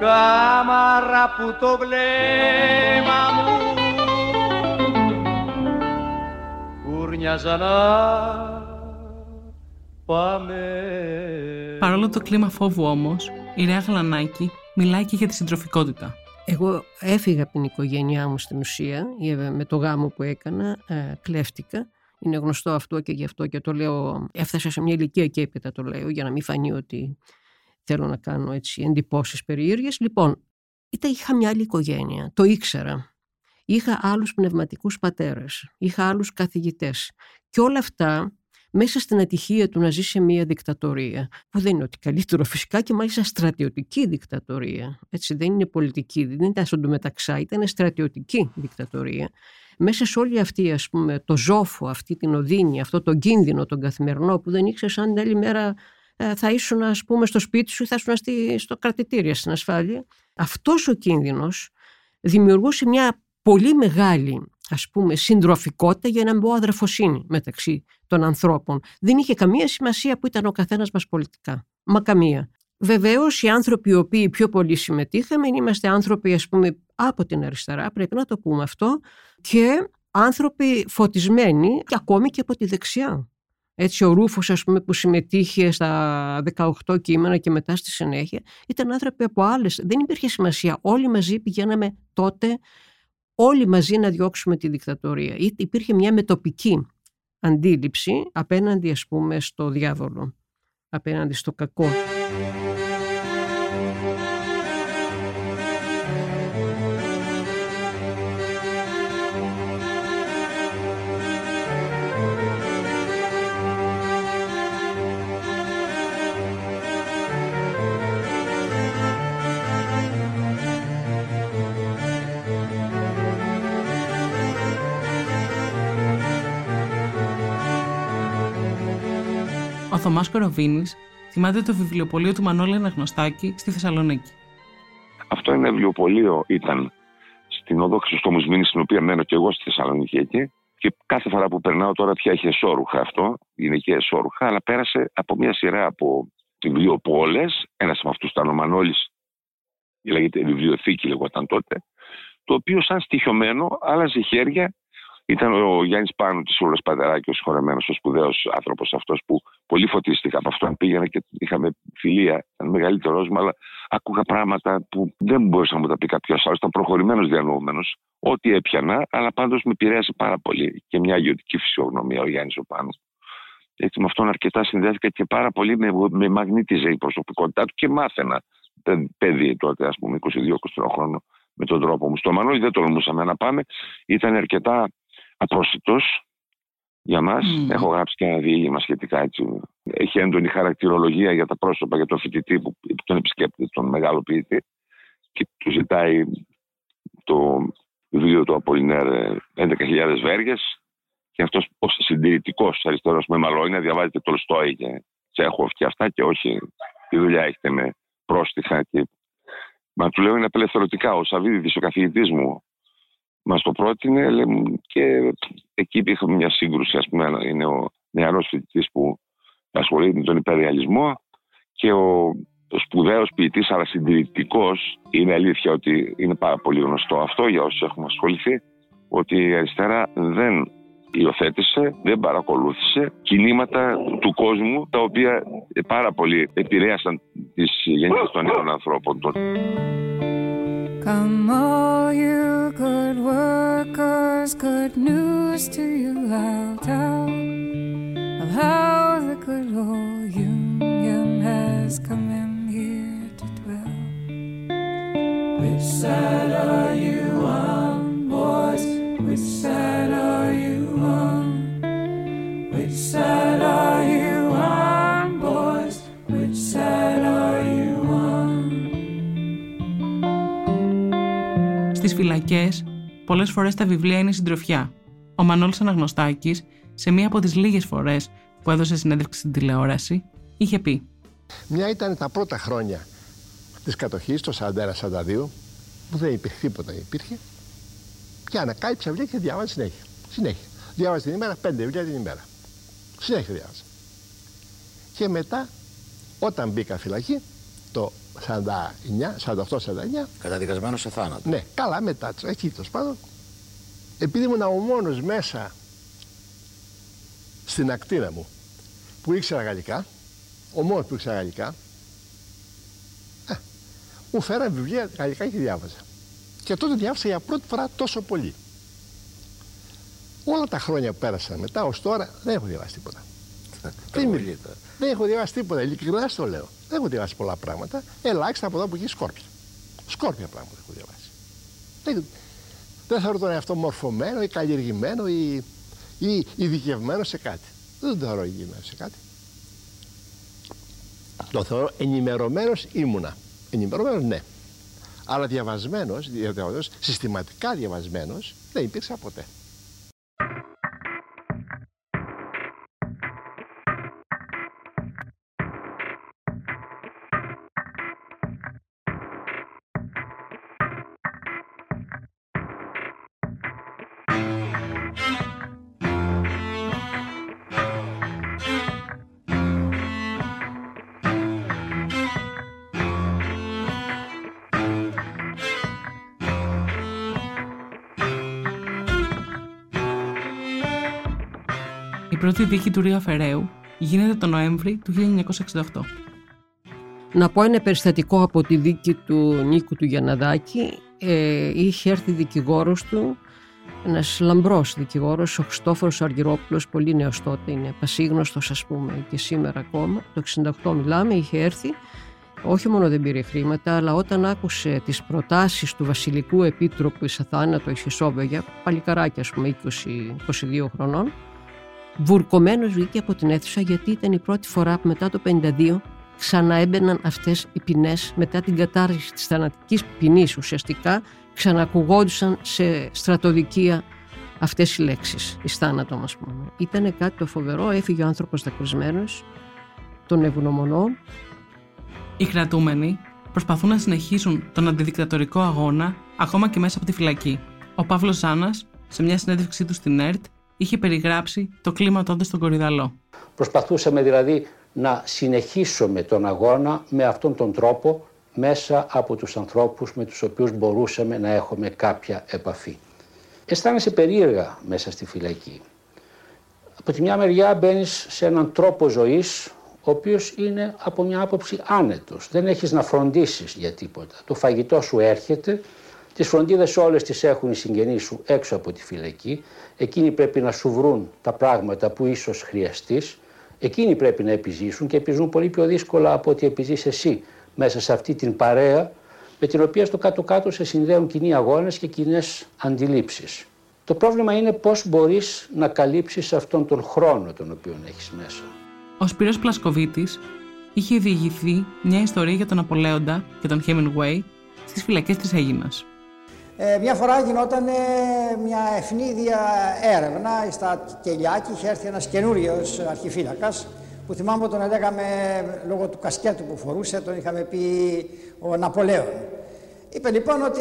κάμαρα που το βλέμμα μου κουρνιάζα να πάμε Παρόλο το κλίμα φόβου όμως, η Ρέα Γλανάκη μιλάει και για τη συντροφικότητα. Εγώ έφυγα από την οικογένειά μου στην ουσία, με το γάμο που έκανα, ε, κλέφτηκα. Είναι γνωστό αυτό και γι' αυτό και το λέω, έφτασα σε μια ηλικία και έπειτα το λέω, για να μην φανεί ότι θέλω να κάνω έτσι εντυπώσεις. Λοιπόν, είτε είχα μια άλλη οικογένεια, το ήξερα. Είχα άλλους πνευματικούς πατέρες, είχα άλλους καθηγητές. Και όλα αυτά μέσα στην ατυχία του να ζει σε μια δικτατορία, που δεν είναι ότι καλύτερο φυσικά και μάλιστα στρατιωτική δικτατορία. Έτσι, δεν είναι πολιτική, δεν ήταν στον μεταξά, ήταν στρατιωτική δικτατορία. Μέσα σε όλη αυτή, ας πούμε, το ζόφο, αυτή την οδύνη, αυτό το κίνδυνο τον καθημερινό που δεν ήξερε αν την άλλη μέρα ε, θα ήσουν ας πούμε στο σπίτι σου ή θα ήσουν στο κρατητήριο στην ασφάλεια. Αυτός ο κίνδυνος δημιουργούσε μια πολύ μεγάλη ας πούμε συντροφικότητα για να μπω αδερφοσύνη μεταξύ των ανθρώπων. Δεν είχε καμία σημασία που ήταν ο καθένας μας πολιτικά. Μα καμία. Βεβαίως, οι άνθρωποι οι οποίοι πιο πολύ συμμετείχαμε είμαστε άνθρωποι, ας πούμε, από την αριστερά, πρέπει να το πούμε αυτό, και άνθρωποι φωτισμένοι και ακόμη και από τη δεξιά. Έτσι, ο ρούφος, ας πούμε, που συμμετείχε στα 18 κείμενα και μετά στη συνέχεια, ήταν άνθρωποι από άλλες. Δεν υπήρχε σημασία. Όλοι μαζί πηγαίναμε τότε όλοι μαζί να διώξουμε τη δικτατορία. Υπήρχε μια μετοπική αντίληψη απέναντι ας πούμε στο διάβολο, απέναντι στο κακό. Θωμάς το βιβλιοπωλείο του Μανώλη Αναγνωστάκη στη Θεσσαλονίκη. Αυτό είναι βιβλιοπωλείο ήταν στην οδό Χριστόμους στην οποία μένω και εγώ στη Θεσσαλονίκη εκεί. Και κάθε φορά που περνάω τώρα πια έχει εσόρουχα αυτό, γυναικεία εσόρουχα, αλλά πέρασε από μια σειρά από βιβλιοπόλες, ένας από αυτούς ήταν ο Μανώλης, λέγεται βιβλιοθήκη λεγόταν τότε, το οποίο σαν στοιχειωμένο άλλαζε χέρια ήταν ο Γιάννης Πάνου της Ούλα Πανταράκης, ο συγχωρεμένος, ο σπουδαίος άνθρωπος αυτός που πολύ φωτίστηκα από αυτόν. Πήγαινα και είχαμε φιλία. Ήταν μεγαλύτερό μου, αλλά ακούγα πράγματα που δεν μπορούσε να μου τα πει κάποιος άλλος. Ήταν προχωρημένος διανοούμενος. Ό,τι έπιανα, αλλά πάντως με επηρέασε πάρα πολύ. Και μια αγιοτική φυσιογνωμία ο Γιάννης ο Πάνου. Έτσι, με αυτόν αρκετά συνδέθηκα και πάρα πολύ με, με μαγνήτιζε η προσωπικότητά του και μάθαινα. Παιδί τότε, ας πούμε, 22-23 χρόνο με τον τρόπο μου. Στο Μανώλη δεν τολμούσαμε να πάμε. Ήταν αρκετά Απρόσιτό, για μας. Mm. Έχω γράψει και ένα διήγημα σχετικά έτσι. Έχει έντονη χαρακτηρολογία για τα πρόσωπα, για τον φοιτητή που τον επισκέπτεται, τον μεγάλο ποιητή και του ζητάει το βιβλίο του Απολινέρ ε, 11.000 Βέργες. και αυτός ως συντηρητικός αριστερός με μαλώνια διαβάζει και Τολστόι και Τσέχοφ και αυτά και όχι τη δουλειά έχετε με πρόστιχα και... Μα του λέω είναι απελευθερωτικά. Ο Σαββίδης, ο καθηγητής μου, μας το πρότεινε και εκεί είχαμε μια σύγκρουση. ας πούμε, είναι ο νεαρός φοιτητής που ασχολείται με τον υπεριαλισμό και ο σπουδαίος ποιητή, αλλά συντηρητικός. Είναι αλήθεια ότι είναι πάρα πολύ γνωστό αυτό για όσους έχουμε ασχοληθεί, ότι η αριστερά δεν υιοθέτησε, δεν παρακολούθησε κινήματα του κόσμου τα οποία πάρα πολύ επηρέασαν τις γενιές των νέων ανθρώπων. Come, all you good workers, good news to you. I'll tell of how the good old union has come in here to dwell. Which side are you on, boys? Which side are you? φυλακές, πολλές φορές τα βιβλία είναι συντροφιά. Ο Μανώλης Αναγνωστάκης, σε μία από τις λίγες φορές που έδωσε συνέντευξη στην τηλεόραση, είχε πει. Μια ήταν τα πρώτα χρόνια της κατοχής, το 41-42, που δεν υπήρχε τίποτα. Υπήρχε. Και ανακάλυψα βιβλία και διάβαζα συνέχεια. Συνέχεια. Διάβαζα την ημέρα, πέντε βιβλία την ημέρα. Συνέχεια διάβαζα. Και μετά, όταν μπήκα φυλακή, το 49, 48-49. Καταδικασμένος σε θάνατο. Ναι, καλά μετά, έχει τέλος πάντων. Επειδή ήμουν ο μόνος μέσα στην ακτίνα μου που ήξερα γαλλικά, ο μόνος που ήξερα γαλλικά, α, μου φέραν βιβλία γαλλικά και διάβαζα. Και τότε διάβασα για πρώτη φορά τόσο πολύ. Όλα τα χρόνια που πέρασαν μετά, ως τώρα, δεν έχω διαβάσει τίποτα. Ε, Τι Δεν δεν έχω διαβάσει τίποτα, ειλικρινά το λέω. Δεν έχω διαβάσει πολλά πράγματα. Ελάχιστα από εδώ που έχει σκόρπια. Σκόρπια πράγματα έχω διαβάσει. Δεν, δεν θεωρώ τον εαυτό μορφωμένο ή καλλιεργημένο ή, ή ειδικευμένο σε κάτι. Δεν το θεωρώ ειδικευμένο σε κάτι. Το θεωρώ ενημερωμένος ήμουνα. Ενημερωμένος ναι. Αλλά διαβασμένος, συστηματικά διαβασμένος, δεν υπήρξα ποτέ. Πρώτη δίκη του Ρίου Αφεραίου γίνεται το Νοέμβρη του 1968. Να πω ένα περιστατικό από τη δίκη του Νίκου του Γιανναδάκη. Ε, είχε έρθει δικηγόρος του, ένας λαμπρός δικηγόρος, ο Χριστόφορος Αργυρόπουλος, πολύ νέος τότε, είναι πασίγνωστος ας πούμε και σήμερα ακόμα. Το 68 μιλάμε, είχε έρθει. Όχι μόνο δεν πήρε χρήματα, αλλά όταν άκουσε τις προτάσεις του Βασιλικού Επίτροπου εις αθάνατο εις για παλικαράκια ας πούμε 20-22 χρονών, Βουρκωμένος βγήκε από την αίθουσα γιατί ήταν η πρώτη φορά που μετά το 52 ξαναέμπαιναν αυτές οι ποινές μετά την κατάργηση της θανατικής ποινής ουσιαστικά ξανακουγόντουσαν σε στρατοδικεία αυτές οι λέξεις, η θάνατο ας πούμε. Ήταν κάτι το φοβερό, έφυγε ο άνθρωπος δακρυσμένος, τον ευγνωμονώ. Οι κρατούμενοι προσπαθούν να συνεχίσουν τον αντιδικτατορικό αγώνα ακόμα και μέσα από τη φυλακή. Ο Παύλος Ζάνας, σε μια συνέντευξή του στην ΕΡΤ, είχε περιγράψει το κλίμα τότε στον Κορυδαλό. Προσπαθούσαμε δηλαδή να συνεχίσουμε τον αγώνα με αυτόν τον τρόπο μέσα από τους ανθρώπους με τους οποίους μπορούσαμε να έχουμε κάποια επαφή. Αισθάνεσαι περίεργα μέσα στη φυλακή. Από τη μια μεριά μπαίνεις σε έναν τρόπο ζωής ο οποίος είναι από μια άποψη άνετος. Δεν έχεις να φροντίσεις για τίποτα. Το φαγητό σου έρχεται, τις φροντίδες όλες τις έχουν οι συγγενείς σου έξω από τη φυλακή. Εκείνοι πρέπει να σου βρουν τα πράγματα που ίσως χρειαστείς. Εκείνοι πρέπει να επιζήσουν και επιζούν πολύ πιο δύσκολα από ότι επιζείς εσύ μέσα σε αυτή την παρέα με την οποία στο κάτω-κάτω σε συνδέουν κοινοί αγώνες και κοινές αντιλήψεις. Το πρόβλημα είναι πώς μπορείς να καλύψεις αυτόν τον χρόνο τον οποίο έχεις μέσα. Ο Σπύρος Πλασκοβίτης είχε διηγηθεί μια ιστορία για τον Απολέοντα και τον Hemingway στις φυλακές της Αίγινας. Ε, μια φορά γινόταν μια ευνίδια έρευνα στα Κελιάκη, είχε έρθει ένας καινούριος αρχιφύλακας που θυμάμαι τον έλεγαμε λόγω του κασκέτου που φορούσε, τον είχαμε πει ο Ναπολέον. Είπε λοιπόν ότι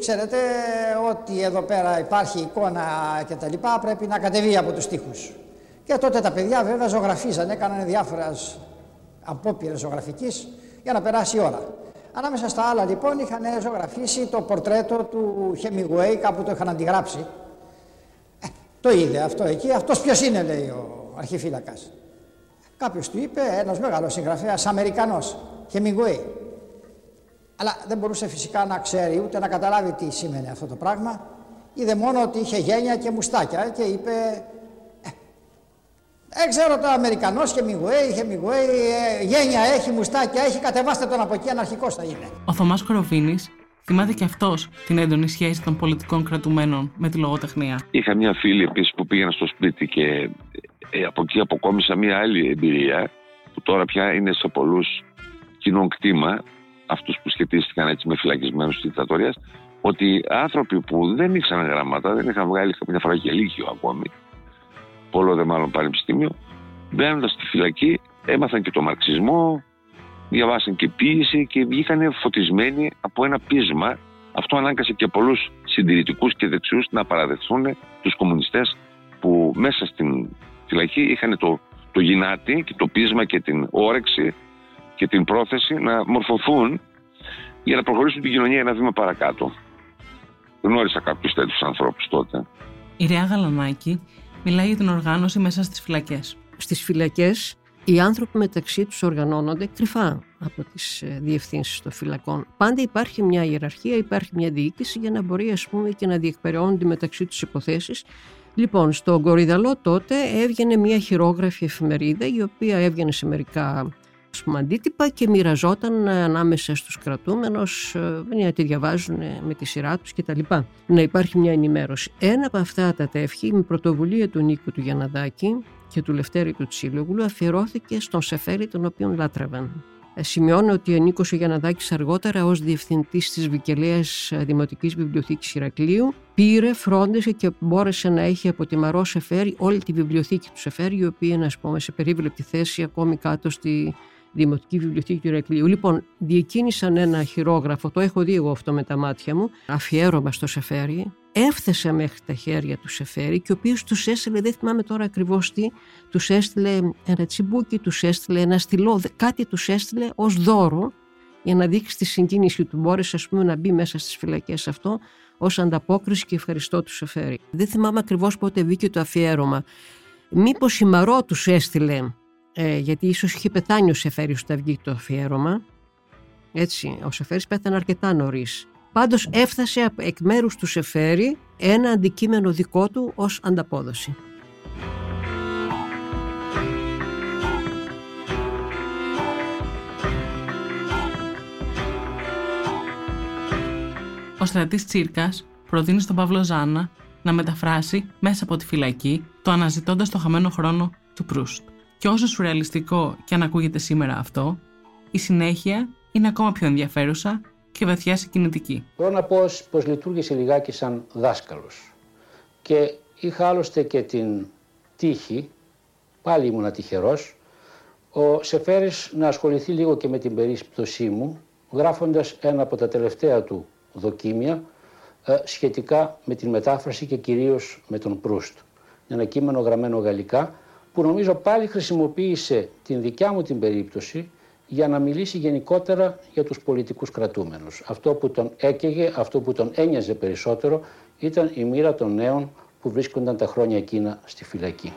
ξέρετε ότι εδώ πέρα υπάρχει εικόνα και τα λοιπά πρέπει να κατεβεί από τους τοίχους. Και τότε τα παιδιά βέβαια ζωγραφίζαν, έκαναν διάφορες απόπειρες ζωγραφικής για να περάσει η ώρα. Ανάμεσα στα άλλα λοιπόν είχαν ζωγραφίσει το πορτρέτο του Χεμιγουέι, κάπου το είχαν αντιγράψει. Ε, το είδε αυτό εκεί, αυτός ποιος είναι λέει ο αρχιφύλακας. Κάποιος του είπε, ένας μεγάλος συγγραφέας, Αμερικανός, Χεμιγουέι. Αλλά δεν μπορούσε φυσικά να ξέρει ούτε να καταλάβει τι σήμαινε αυτό το πράγμα. Είδε μόνο ότι είχε γένια και μουστάκια και είπε δεν ξέρω το Αμερικανός και Μιγουέι, είχε Μιγουέι, ε, γένια έχει, μουστάκια έχει, κατεβάστε τον από εκεί, αναρχικός θα είναι. Ο Θωμάς Κοροβίνης θυμάται και αυτός την έντονη σχέση των πολιτικών κρατουμένων με τη λογοτεχνία. Είχα μια φίλη επίσης που πήγαινα στο σπίτι και ε, από εκεί αποκόμισα μια άλλη εμπειρία που τώρα πια είναι σε πολλούς κοινών κτήμα, αυτούς που σχετίστηκαν έτσι με φυλακισμένους της δικτατορίας, ότι άνθρωποι που δεν ήξεραν γραμμάτα, δεν είχαν βγάλει καμιά φορά και λύκειο ακόμη, πολλό δε μάλλον πανεπιστήμιο, μπαίνοντας στη φυλακή, έμαθαν και το μαρξισμό, διαβάσαν και ποίηση και βγήκαν φωτισμένοι από ένα πείσμα. Αυτό ανάγκασε και πολλούς συντηρητικούς και δεξιούς να παραδεχθούν τους κομμουνιστές που μέσα στην φυλακή είχαν το, το γυνάτι και το πείσμα και την όρεξη και την πρόθεση να μορφωθούν για να προχωρήσουν την κοινωνία ένα βήμα παρακάτω. Γνώρισα κάποιους τέτοιους ανθρώπους τότε. Η Ρέα Γαλανάκη Μιλάει για την οργάνωση μέσα στις φυλακές. Στις φυλακές οι άνθρωποι μεταξύ τους οργανώνονται κρυφά από τις ε, διευθύνσεις των φυλακών. Πάντα υπάρχει μια ιεραρχία, υπάρχει μια διοίκηση για να μπορεί ας πούμε και να διεκπαιρεώνονται μεταξύ τους υποθέσεις. Λοιπόν, στο Κορυδαλό τότε έβγαινε μια χειρόγραφη εφημερίδα η οποία έβγαινε σε μερικά πούμε, αντίτυπα και μοιραζόταν ανάμεσα στους κρατούμενους ε, να τη διαβάζουν με τη σειρά τους κτλ. Να υπάρχει μια ενημέρωση. Ένα από αυτά τα τεύχη με πρωτοβουλία του Νίκου του Γιαναδάκη και του Λευτέρη του Τσίλογλου αφιερώθηκε στον Σεφέρη τον οποίον λάτρευαν. Ε, σημειώνω ότι ο Νίκος Γιαναδάκη αργότερα ως διευθυντής της Βικελαίας Δημοτικής Βιβλιοθήκης Ηρακλείου πήρε, φρόντισε και μπόρεσε να έχει από τη Μαρό Σεφέρη όλη τη βιβλιοθήκη του Σεφέρη, η οποία είναι, α πούμε, σε περίβλεπτη θέση ακόμη κάτω στη Δημοτική Βιβλιοθήκη του Ηρακλείου. Λοιπόν, διακίνησαν ένα χειρόγραφο, το έχω δει εγώ αυτό με τα μάτια μου, αφιέρωμα στο Σεφέρι, έφτασε μέχρι τα χέρια του Σεφέρι και ο οποίος τους έστειλε, δεν θυμάμαι τώρα ακριβώς τι, τους έστειλε ένα τσιμπούκι, τους έστειλε ένα στυλό, κάτι τους έστειλε ως δώρο για να δείξει τη συγκίνηση του. Μπόρεσε ας πούμε να μπει μέσα στις φυλακές αυτό ως ανταπόκριση και ευχαριστώ του Σεφέρι. Δεν θυμάμαι ακριβώς πότε βγήκε το αφιέρωμα. Μήπως η Μαρό τους έστειλε, ε, γιατί ίσως είχε πεθάνει ο Σεφέρης όταν βγήκε το αφιέρωμα. Έτσι, ο Σεφέρης πέθανε αρκετά νωρίς. Πάντως έφτασε εκ μέρους του Σεφέρη ένα αντικείμενο δικό του ως ανταπόδοση. Ο στρατής Τσίρκας προτείνει στον Παύλο Ζάνα να μεταφράσει μέσα από τη φυλακή το αναζητώντας το χαμένο χρόνο του Προύστ. Και όσο σουρεαλιστικό και αν ακούγεται σήμερα αυτό, η συνέχεια είναι ακόμα πιο ενδιαφέρουσα και βαθιά συγκινητική. Μπορώ να πω πως λειτουργήσε λιγάκι σαν δάσκαλος και είχα άλλωστε και την τύχη, πάλι ήμουνα τυχερός, ο Σεφέρης να ασχοληθεί λίγο και με την περίπτωσή μου, γράφοντας ένα από τα τελευταία του δοκίμια ε, σχετικά με την μετάφραση και κυρίως με τον Προύστ. Ένα κείμενο γραμμένο γαλλικά που νομίζω πάλι χρησιμοποίησε την δικιά μου την περίπτωση για να μιλήσει γενικότερα για τους πολιτικούς κρατούμενους. Αυτό που τον έκαιγε, αυτό που τον ένοιαζε περισσότερο ήταν η μοίρα των νέων που βρίσκονταν τα χρόνια εκείνα στη φυλακή.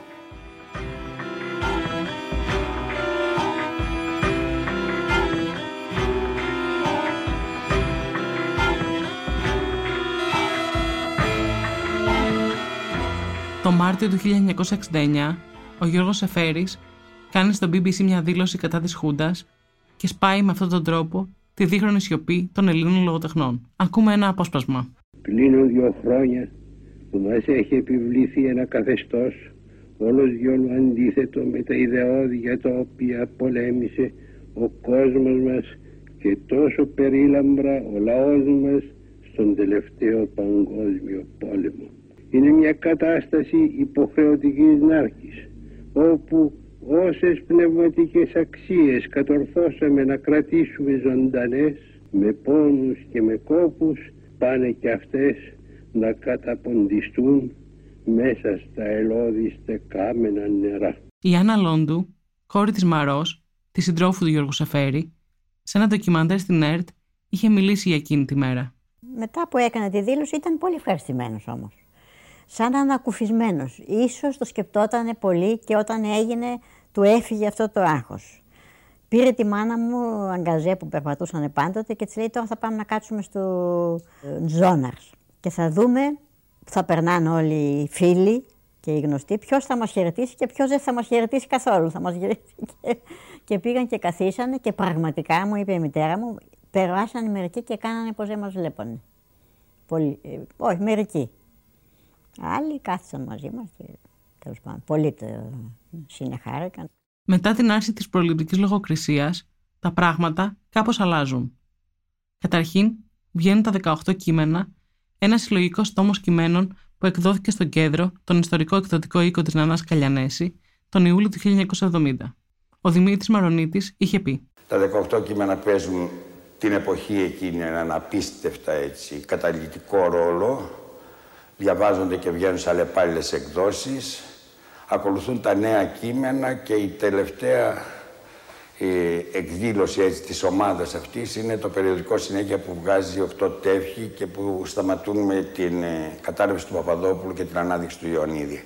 Το Μάρτιο του 1969, ο Γιώργος Εφέρης κάνει στο BBC μια δήλωση κατά της Χούντας και σπάει με αυτόν τον τρόπο τη δίχρονη σιωπή των Ελλήνων λογοτεχνών. Ακούμε ένα απόσπασμα. Πλήνω δύο χρόνια που μας έχει επιβληθεί ένα καθεστώς όλος διόλου αντίθετο με τα ιδεώδη για τα οποία πολέμησε ο κόσμος μας και τόσο περίλαμπρα ο λαός μας στον τελευταίο παγκόσμιο πόλεμο. Είναι μια κατάσταση υποχρεωτικής νάρκης όπου όσες πνευματικές αξίες κατορθώσαμε να κρατήσουμε ζωντανές με πόνους και με κόπους πάνε και αυτές να καταποντιστούν μέσα στα ελώδη κάμενα νερά. Η Άννα Λόντου, κόρη της Μαρός, της συντρόφου του Γιώργου Σαφέρη, σε ένα ντοκιμαντέρ στην ΕΡΤ είχε μιλήσει για εκείνη τη μέρα. Μετά που έκανε τη δήλωση ήταν πολύ ευχαριστημένος όμως σαν ανακουφισμένος. Ίσως το σκεπτόταν πολύ και όταν έγινε του έφυγε αυτό το άγχος. Πήρε τη μάνα μου, αγκαζέ που περπατούσαν πάντοτε και της λέει τώρα θα πάμε να κάτσουμε στο ε, Τζόναρς και θα δούμε, θα περνάνε όλοι οι φίλοι και οι γνωστοί, ποιος θα μας χαιρετήσει και ποιος δεν θα μας χαιρετήσει καθόλου. Θα μας και, και πήγαν και καθίσανε και πραγματικά μου είπε η μητέρα μου, περάσανε μερικοί και κάνανε πως δεν μας βλέπανε. Πολύ, ε, όχι, μερικοί. Άλλοι κάθισαν μαζί μας και τέλος πάντων πολλοί το συνεχάρηκαν. Μετά την άρση της προληπτικής λογοκρισίας, τα πράγματα κάπως αλλάζουν. Καταρχήν, βγαίνουν τα 18 κείμενα, ένα συλλογικό τόμο κειμένων που εκδόθηκε στο κέντρο, τον ιστορικό εκδοτικό οίκο της Νανάς Καλιανέση, τον Ιούλιο του 1970. Ο Δημήτρης Μαρονίτης είχε πει: Τα 18 κείμενα παίζουν την εποχή εκείνη έναν απίστευτα έτσι, καταλητικό ρόλο διαβάζονται και βγαίνουν σε αλλεπάλληλες εκδόσεις. Ακολουθούν τα νέα κείμενα και η τελευταία ε, εκδήλωση έτσι, της ομάδας αυτής είναι το περιοδικό συνέχεια που βγάζει 8 τεύχη και που σταματούν με την ε, κατάρρευση του Παπαδόπουλου και την ανάδειξη του Ιωαννίδη.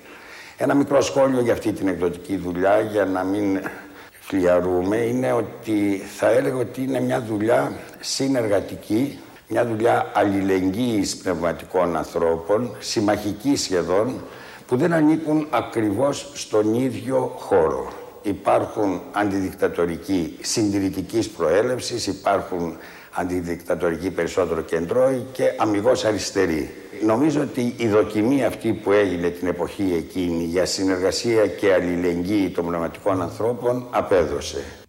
Ένα μικρό σχόλιο για αυτή την εκδοτική δουλειά, για να μην φλιαρούμε, είναι ότι θα έλεγα ότι είναι μια δουλειά συνεργατική, μια δουλειά αλληλεγγύης πνευματικών ανθρώπων, συμμαχική σχεδόν, που δεν ανήκουν ακριβώς στον ίδιο χώρο. Υπάρχουν αντιδικτατορικοί συντηρητικής προέλευσης, υπάρχουν αντιδικτατορικοί περισσότερο κεντρώοι και αμυγός αριστεροί. Νομίζω ότι η δοκιμή αυτή που έγινε την εποχή εκείνη για συνεργασία και αλληλεγγύη των πνευματικών ανθρώπων απέδωσε.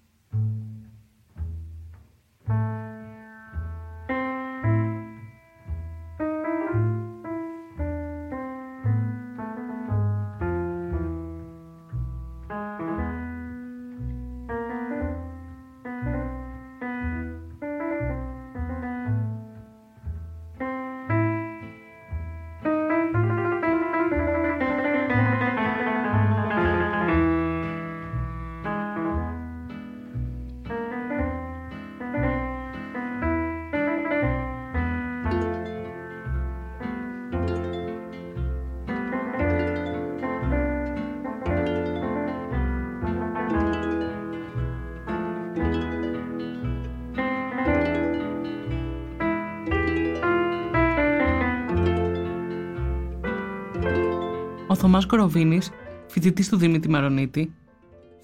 Θωμά Κοροβίνης, φοιτητής του Δημήτρη Μαρονίτη,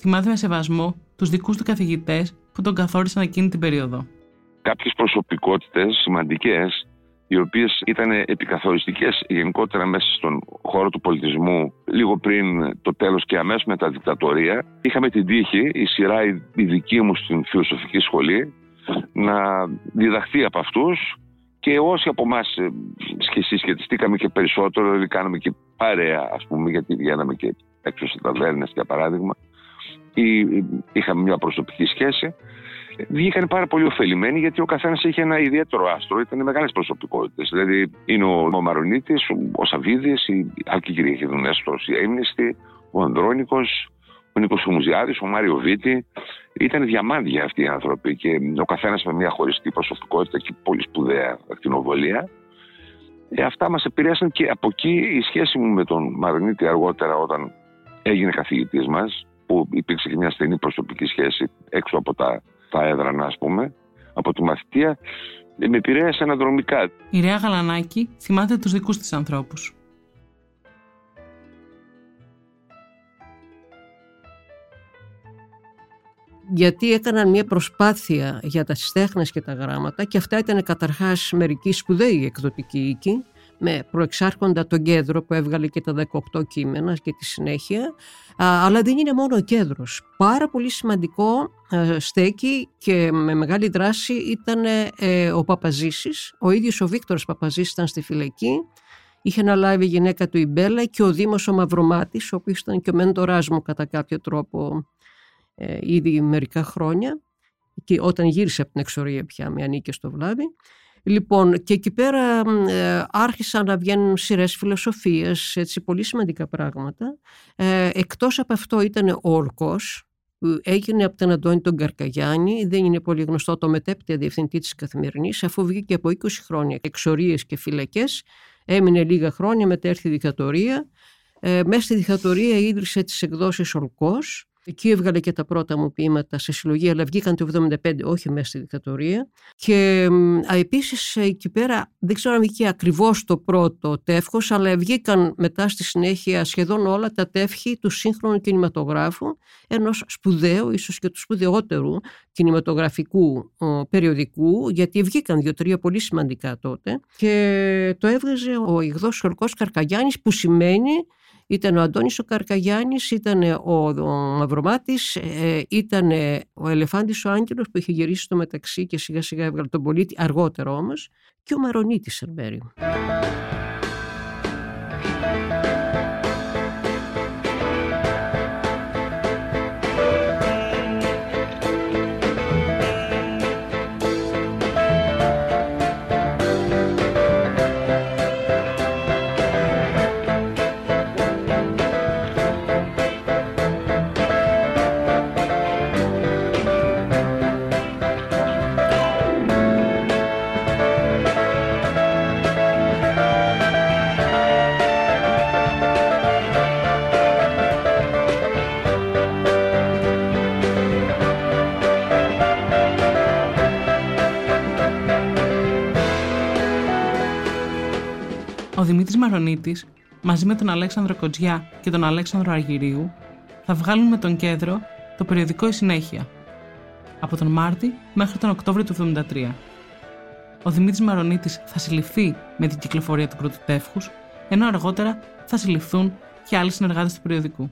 θυμάται με σεβασμό τους δικούς του καθηγητές που τον καθόρισαν εκείνη την περίοδο. Κάποιες προσωπικότητες σημαντικές, οι οποίες ήταν επικαθοριστικές γενικότερα μέσα στον χώρο του πολιτισμού, λίγο πριν το τέλος και αμέσως μετά τη δικτατορία. Είχαμε την τύχη, η σειρά η δική μου στην φιλοσοφική σχολή, να διδαχθεί από αυτούς και όσοι από εμάς συσχετιστήκαμε και περισσότερο, δηλαδή κάναμε και παρέα, ας πούμε, γιατί βγαίναμε και έξω σε ταβέρνες για παράδειγμα, ή είχαμε μια προσωπική σχέση, βγήκαν πάρα πολύ ωφελημένοι γιατί ο καθένας είχε ένα ιδιαίτερο άστρο. Ήταν μεγάλες προσωπικότητες. Δηλαδή είναι ο, ο Μαρονίτης, ο, ο Σαββίδης, η Άλκη Κυριακηδουνέστο, η Έμνηστη, ο Ανδρώνικος, ο Νίκος Χουμουζιάδη, ο Μάριο Βίτη. Ήταν διαμάντια αυτοί οι άνθρωποι και ο καθένας με μια χωριστή προσωπικότητα και πολύ σπουδαία ακτινοβολία. Ε, αυτά μας επηρέασαν και από εκεί η σχέση μου με τον Μαρονίτη αργότερα όταν έγινε καθηγητής μας, που υπήρξε και μια στενή προσωπική σχέση έξω από τα, τα έδρανα, ας πούμε, από τη μαθητεία, ε, με επηρέασε αναδρομικά. Η Ρέα Γαλανάκη θυμάται τους δικούς της ανθρώπους. Γιατί έκαναν μια προσπάθεια για τα στέχνες και τα γράμματα και αυτά ήταν καταρχάς μερικοί σπουδαίοι εκδοτικοί οίκοι με προεξάρχοντα τον κέντρο που έβγαλε και τα 18 κείμενα και τη συνέχεια αλλά δεν είναι μόνο ο κέντρος. Πάρα πολύ σημαντικό στέκει και με μεγάλη δράση ήταν ε, ο Παπαζήσης. Ο ίδιος ο Βίκτορος Παπαζήσης ήταν στη φυλακή είχε αναλάβει η γυναίκα του η Μπέλα και ο Δήμος ο Μαυρομάτης, ο οποίος ήταν και ο μέντοράς μου κατά κάποιο τρόπο ε, ήδη μερικά χρόνια και όταν γύρισε από την εξορία πια με ανήκε στο Βλάβη. Λοιπόν, και εκεί πέρα ε, άρχισαν να βγαίνουν σειρές φιλοσοφίες, έτσι πολύ σημαντικά πράγματα. Ε, εκτός από αυτό ήταν ο Ορκός, που έγινε από τον Αντώνη τον Καρκαγιάννη, δεν είναι πολύ γνωστό το μετέπειτα διευθυντή της Καθημερινής, αφού βγήκε από 20 χρόνια εξορίες και φυλακές, έμεινε λίγα χρόνια, μετά έρθει η δικτατορία. Ε, μέσα στη δικτατορία ίδρυσε τις εκδόσεις Ορκός, Εκεί έβγαλε και τα πρώτα μου ποίηματα σε συλλογή, αλλά βγήκαν το 1975, όχι μέσα στη δικτατορία. Και επίσης εκεί πέρα, δεν ξέρω αν βγήκε ακριβώς το πρώτο τεύχος, αλλά βγήκαν μετά στη συνέχεια σχεδόν όλα τα τεύχη του σύγχρονου κινηματογράφου, ενός σπουδαίου, ίσως και του σπουδαιότερου κινηματογραφικού περιοδικού, γιατί βγήκαν δύο-τρία πολύ σημαντικά τότε. Και το έβγαζε ο Ιγδός Χορκό Καρκαγιάννης, που σημαίνει ήταν ο Αντώνης ο Καρκαγιάννης, ήταν ο, ο Μαυρομάτης, ε, ήταν ο Ελεφάντης ο Άγγελος που είχε γυρίσει στο μεταξύ και σιγά σιγά έβγαλε τον πολίτη, αργότερο όμως, και ο Μαρονίτης Ερμπέρι. Ο Δημήτρης Μαρονίτης, μαζί με τον Αλέξανδρο Κοτζιά και τον Αλέξανδρο Αργυρίου, θα βγάλουν με τον κέντρο το περιοδικό «Η Συνέχεια» από τον Μάρτι μέχρι τον Οκτώβριο του 1973. Ο Δημήτρης Μαρονίτης θα συλληφθεί με την κυκλοφορία του πρώτου τεύχους, ενώ αργότερα θα συλληφθούν και άλλοι συνεργάτες του περιοδικού.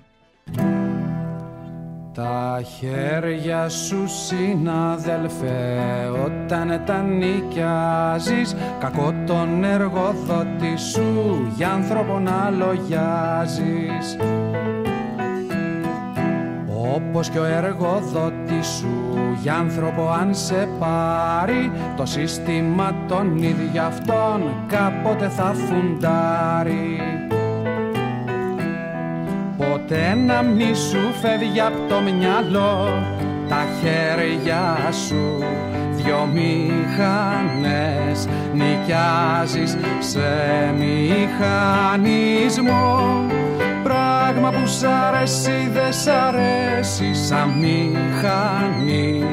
Τα χέρια σου συναδελφέ όταν τα νοικιάζεις Κακό τον εργοδότη σου για άνθρωπο να λογιάζεις. Όπως και ο εργοδότης σου για άνθρωπο αν σε πάρει Το σύστημα τον ίδιο αυτόν κάποτε θα φουντάρει Ποτέ να μη σου φεύγει από το μυαλό τα χέρια σου. Δυο μηχανές νοικιάζεις σε μηχανισμό. Πράγμα που σ' αρέσει δεν σ' αρέσει σαν μηχανή.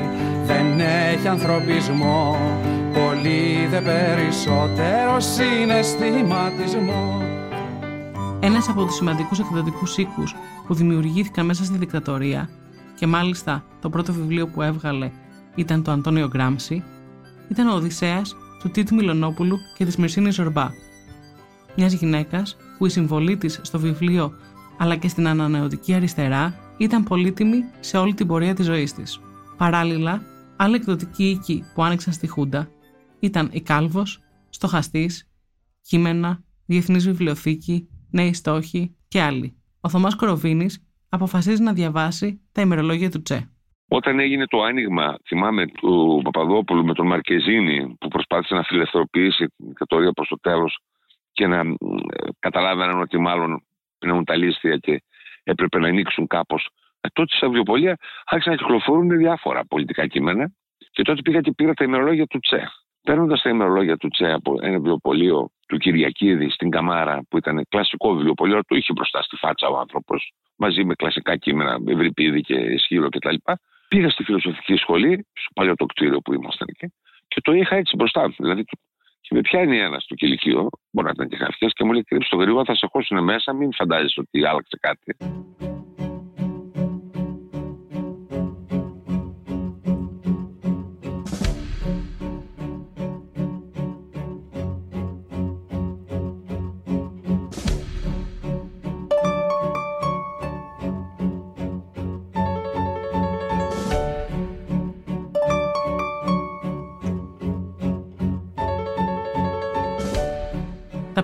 Δεν έχει ανθρωπισμό πολύ δε περισσότερο συναισθηματισμό ένας από τους σημαντικούς εκδοτικούς οίκους που δημιουργήθηκαν μέσα στη δικτατορία και μάλιστα το πρώτο βιβλίο που έβγαλε ήταν το Αντώνιο Γκράμψη, ήταν ο Οδυσσέας του Τίτου Μιλονόπουλου και της Μυρσίνης Ζορμπά, μιας γυναίκας που η συμβολή της στο βιβλίο αλλά και στην ανανεωτική αριστερά ήταν πολύτιμη σε όλη την πορεία της ζωής της. Παράλληλα, άλλοι εκδοτικοί οίκοι που άνοιξαν στη Χούντα ήταν η Κάλβος, Στοχαστής, Κείμενα, Διεθνής Βιβλιοθήκη, Νέοι Στόχοι και άλλοι. Ο Θωμάς Κοροβίνης αποφασίζει να διαβάσει τα ημερολόγια του Τσε. Όταν έγινε το άνοιγμα, θυμάμαι, του Παπαδόπουλου με τον Μαρκεζίνη που προσπάθησε να φιλελευθερωποιήσει την δικτατορία προς το τέλος και να καταλάβαιναν ότι μάλλον πνέουν τα λίστια και έπρεπε να ανοίξουν κάπως. Ε, τότε στα βιβλιοπολία άρχισαν να κυκλοφορούν διάφορα πολιτικά κείμενα και τότε πήγα και πήρα τα ημερολόγια του Τσε. Παίρνοντας τα ημερολόγια του Τσε από ένα βιβλιοπολείο του Κυριακίδη στην Καμάρα, που ήταν κλασικό βιβλιοπολείο, το είχε μπροστά στη φάτσα ο άνθρωπος, μαζί με κλασικά κείμενα, Ευρυπίδη και Σχύλο κτλ. Πήγα στη φιλοσοφική σχολή, στο παλιό το κτίριο που ήμασταν εκεί, και το είχα έτσι μπροστά μου. Δηλαδή, και με πιάνει ένας στο κηλικείο, μπορεί να ήταν και χαρτιά, και μου λέει: Κρύψε το γρήγορα, θα σε χώσουν μέσα, μην φαντάζεσαι ότι άλλαξε κάτι.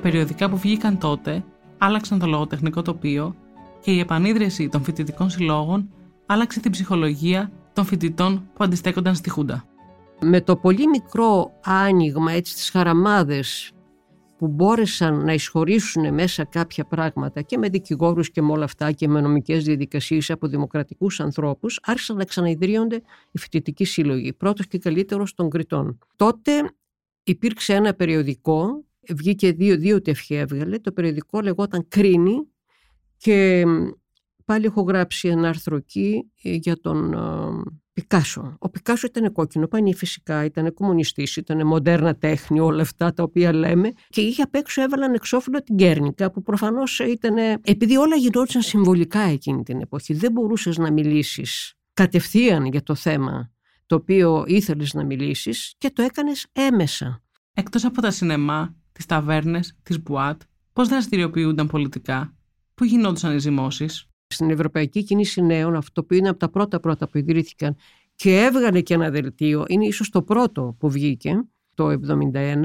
Περιοδικά που βγήκαν τότε άλλαξαν το λογοτεχνικό τοπίο και η επανίδρυση των φοιτητικών συλλόγων άλλαξε την ψυχολογία των φοιτητών που αντιστέκονταν στη Χούντα. Με το πολύ μικρό άνοιγμα έτσι στις χαραμάδες που μπόρεσαν να εισχωρήσουν μέσα κάποια πράγματα και με δικηγόρους και με όλα αυτά και με νομικές διαδικασίες από δημοκρατικούς ανθρώπους άρχισαν να ξαναειδρύονται οι φοιτητικοί σύλλογοι, πρώτος και καλύτερος των Κρητών. Τότε υπήρξε ένα περιοδικό βγήκε δύο, δύο τευχή έβγαλε. Το περιοδικό λεγόταν Κρίνη και πάλι έχω γράψει ένα άρθρο εκεί ε, για τον Πικάσο. Ο Πικάσο ήταν κόκκινο, πανί φυσικά, ήταν κομμουνιστής, ήταν μοντέρνα τέχνη, όλα αυτά τα οποία λέμε και είχε απ' έξω έβαλαν εξώφυλλο την Κέρνικα που προφανώς ήταν, επειδή όλα γινόντουσαν συμβολικά εκείνη την εποχή, δεν μπορούσες να μιλήσεις κατευθείαν για το θέμα το οποίο ήθελες να μιλήσεις και το έκανες έμεσα. Εκτός από τα σινεμά, τις ταβέρνες, τις μπουάτ, πώς δραστηριοποιούνταν πολιτικά, πού γινόντουσαν οι ζυμώσεις. Στην Ευρωπαϊκή Κίνηση Νέων, αυτό που είναι από τα πρώτα πρώτα που ιδρύθηκαν και έβγαλε και ένα δελτίο, είναι ίσως το πρώτο που βγήκε, το 1971,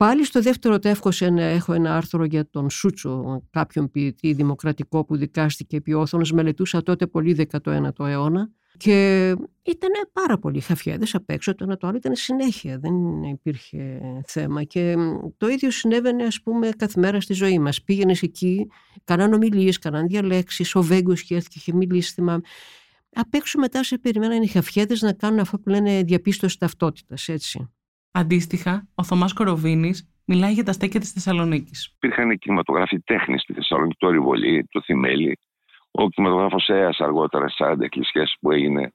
Πάλι στο δεύτερο τεύχος έχω ένα άρθρο για τον Σούτσο, κάποιον ποιητή δημοκρατικό που δικάστηκε επί Όθωνος. Μελετούσα τότε πολύ 19ο αιώνα και ήταν πάρα πολλοί χαφιέδες απ' έξω. Το ένα το άλλο ήταν συνέχεια, δεν υπήρχε θέμα. Και το ίδιο συνέβαινε, ας πούμε, κάθε μέρα στη ζωή μας. Πήγαινες εκεί, κάναν ομιλίες, κάναν διαλέξεις. Ο Βέγκος και έρθει και είχε μιλήσει, θυμάμαι. Απ' έξω μετά σε περιμέναν οι χαφιέδες να κάνουν αυτό που λένε διαπίστωση ταυτότητας, έτσι. Αντίστοιχα, ο Θωμάς Κοροβίνης μιλάει για τα στέκια της Θεσσαλονίκης. Υπήρχαν κινηματογράφοι τέχνης στη Θεσσαλονίκη, το Ριβολί, το Θημέλι, ο κινηματογράφος Αία αργότερα στι 40 εκκλησιέ που έγινε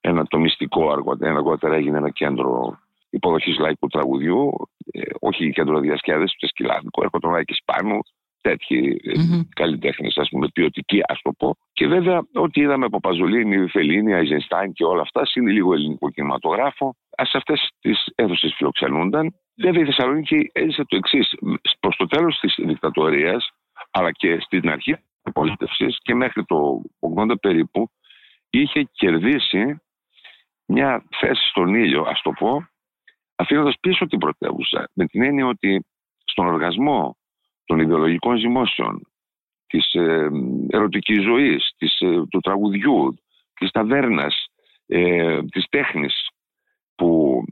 ένα το μυστικό αργότερα, αργότερα έγινε ένα κέντρο υποδοχής λαϊκού τραγουδιού. ε, όχι κεντροδιασκέδαση, ούτε σκυλάδικο, έρχονταν ο Άκης Πάνου, τέτοιοι mm-hmm. καλλιτέχνες, ας πούμε, ποιοτικοί, ας το πω. Και βέβαια, ό,τι είδαμε από Παζολίνη, Φελίνη, Αϊζενστάιν και όλα αυτά, είναι λίγο ελληνικό κινηματογράφο. Σε αυτές τις αίθουσες φιλοξενούνταν. Βέβαια, η Θεσσαλονίκη έζησε το εξής. Προς το τέλος της δικτατορίας, αλλά και στην αρχή της απολύτευση και μέχρι το 80 περίπου, είχε κερδίσει μια θέση στον ήλιο, ας το πω, αφήνοντας πίσω την πρωτεύουσα. Με την έννοια ότι στον οργασμό των ιδεολογικών ζυμώσεων, της ε, ερωτικής ζωής, της, ε, του τραγουδιού, της ταβέρνας, ε, της τέχνης που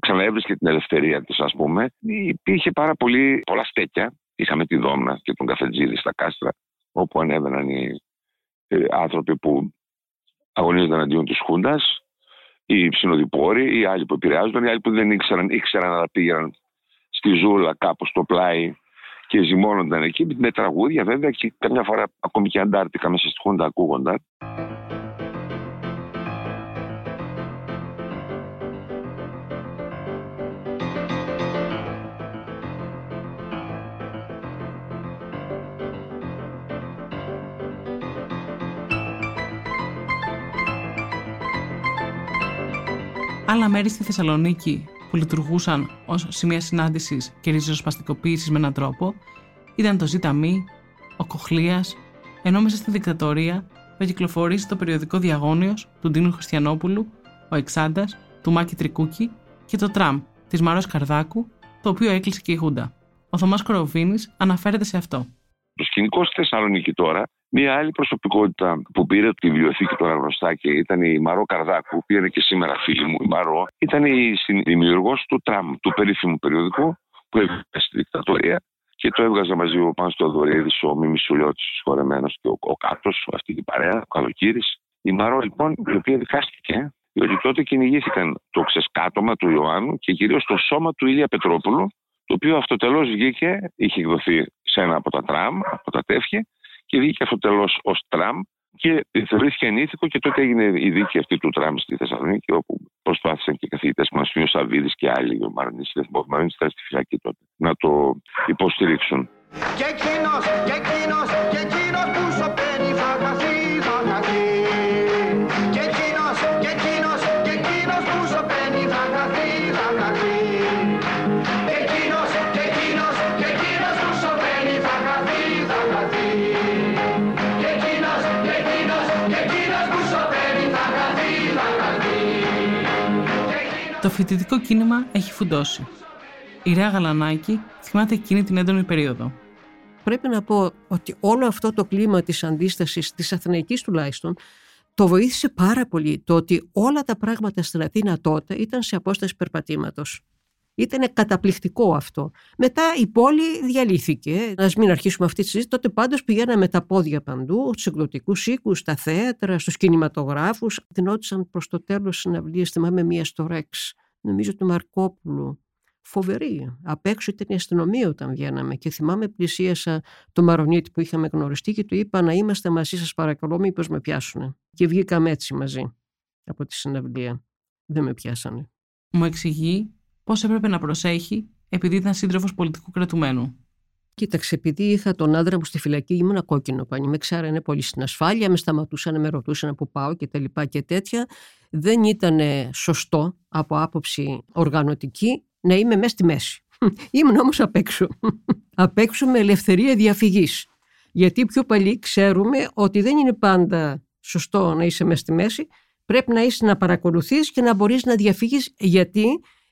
ξαναέβρισκε την ελευθερία της ας πούμε, υπήρχε πάρα πολύ, πολλά στέκια. Είχαμε τη Δόμνα και τον Καφετζίδη στα κάστρα, όπου ανέβαιναν οι ε, άνθρωποι που αγωνίζονταν αντίον της Χούντας, οι συνοδοιπόροι, οι άλλοι που επηρεάζονταν, οι άλλοι που δεν ήξεραν, ήξεραν να πήγαιναν στη ζούλα κάπου στο πλάι και ζυμώνονταν εκεί με τραγούδια βέβαια και καμιά φορά ακόμη και αντάρτικα μέσα στη Χούντα ακούγονταν. Άλλα μέρη στη Θεσσαλονίκη που λειτουργούσαν ως σημεία συνάντησης και ριζοσπαστικοποίησης με έναν τρόπο ήταν το ΖΜ, ο Κοχλίας, ενώ μέσα στη δικτατορία θα κυκλοφορήσει το περιοδικό Διαγώνιος του Ντίνου Χριστιανόπουλου, ο Εξάντας, του Μάκη Τρικούκη και το Τραμ της Μαρός Καρδάκου, το οποίο έκλεισε και η Χούντα. Ο Θωμάς Κοροβίνης αναφέρεται σε αυτό. Το σκηνικό στη Θεσσαλονίκη τώρα Μία άλλη προσωπικότητα που πήρε τη βιβλιοθήκη τώρα γνωστά και ήταν η Μαρό Καρδάκου, που είναι και σήμερα φίλη μου, η Μαρό, ήταν η δημιουργός του Τραμ, του περίφημου περιοδικού που έβγαζε στη δικτατορία και το έβγαζε μαζί ο Πάνος Θεοδωρίδης, ο Μίμης Σουλιώτης, συγχωρεμένο και ο, ο Κάτος, αυτή η παρέα, ο Καλοκύρης. Η Μαρό λοιπόν, η οποία δικάστηκε, διότι τότε κυνηγήθηκαν το ξεσκάτωμα του Ιωάννου και κυρίως το σώμα του Ηλία Πετρόπουλου, το οποίο αυτοτελώς βγήκε, είχε εκδοθεί σε ένα από τα τραμ, από τα τεύχη, και βγήκε αυτό τέλος ως τραμ και θεωρήθηκε ανήθικο και τότε έγινε η δίκη αυτή του τραμ στη Θεσσαλονίκη όπου προσπάθησαν και καθηγητές μας, ο Σαββίδης και άλλοι, ο Μαρονής, ο Μαρονής ήταν στη φυλακή τότε, να το υποστηρίξουν. Και εκείνος, φοιτητικό κίνημα έχει φουντώσει. Η Ρέα Γαλανάκη θυμάται εκείνη την έντονη περίοδο. Πρέπει να πω ότι όλο αυτό το κλίμα της αντίστασης, της Αθηναϊκής τουλάχιστον, το βοήθησε πάρα πολύ το ότι όλα τα πράγματα στην Αθήνα τότε ήταν σε απόσταση περπατήματος. Ήταν καταπληκτικό αυτό. Μετά η πόλη διαλύθηκε. Α μην αρχίσουμε αυτή τη συζήτηση. Τότε πάντως πηγαίναμε με τα πόδια παντού, στους εκδοτικούς οίκους, στα θέατρα, στους κινηματογράφους. Δινόντουσαν προς το τέλος συναυλίες. Θυμάμαι μία στο Ρεξ, νομίζω του Μαρκόπουλου. Φοβερή. Απ' έξω ήταν η αστυνομία όταν βγαίναμε. Και θυμάμαι πλησίασα το Μαρονίτη που είχαμε γνωριστεί και του είπα να είμαστε μαζί σας, παρακαλώ, μήπως με πιάσουν. Και βγήκαμε έτσι μαζί από τη συναυλία. Δεν με πιάσανε. Μου εξηγεί πώς έπρεπε να προσέχει επειδή ήταν σύντροφος πολιτικού κρατουμένου. Κοίταξε, επειδή είχα τον άντρα μου στη φυλακή, ήμουν κόκκινο πανί. Με ξέρανε πολύ στην ασφάλεια, με σταματούσαν, με ρωτούσαν που πάω και τα λοιπά και τέτοια. Δεν ήταν σωστό από άποψη οργανωτική να είμαι μέσα στη μέση. Ήμουν όμως απ' έξω. απ' έξω με ελευθερία διαφυγής. Γιατί πιο παλιοί ξέρουμε ότι δεν είναι πάντα σωστό να είσαι μέσα στη μέση. Πρέπει να είσαι να παρακολουθείς και να μπορείς να διαφύγεις. Γιατί;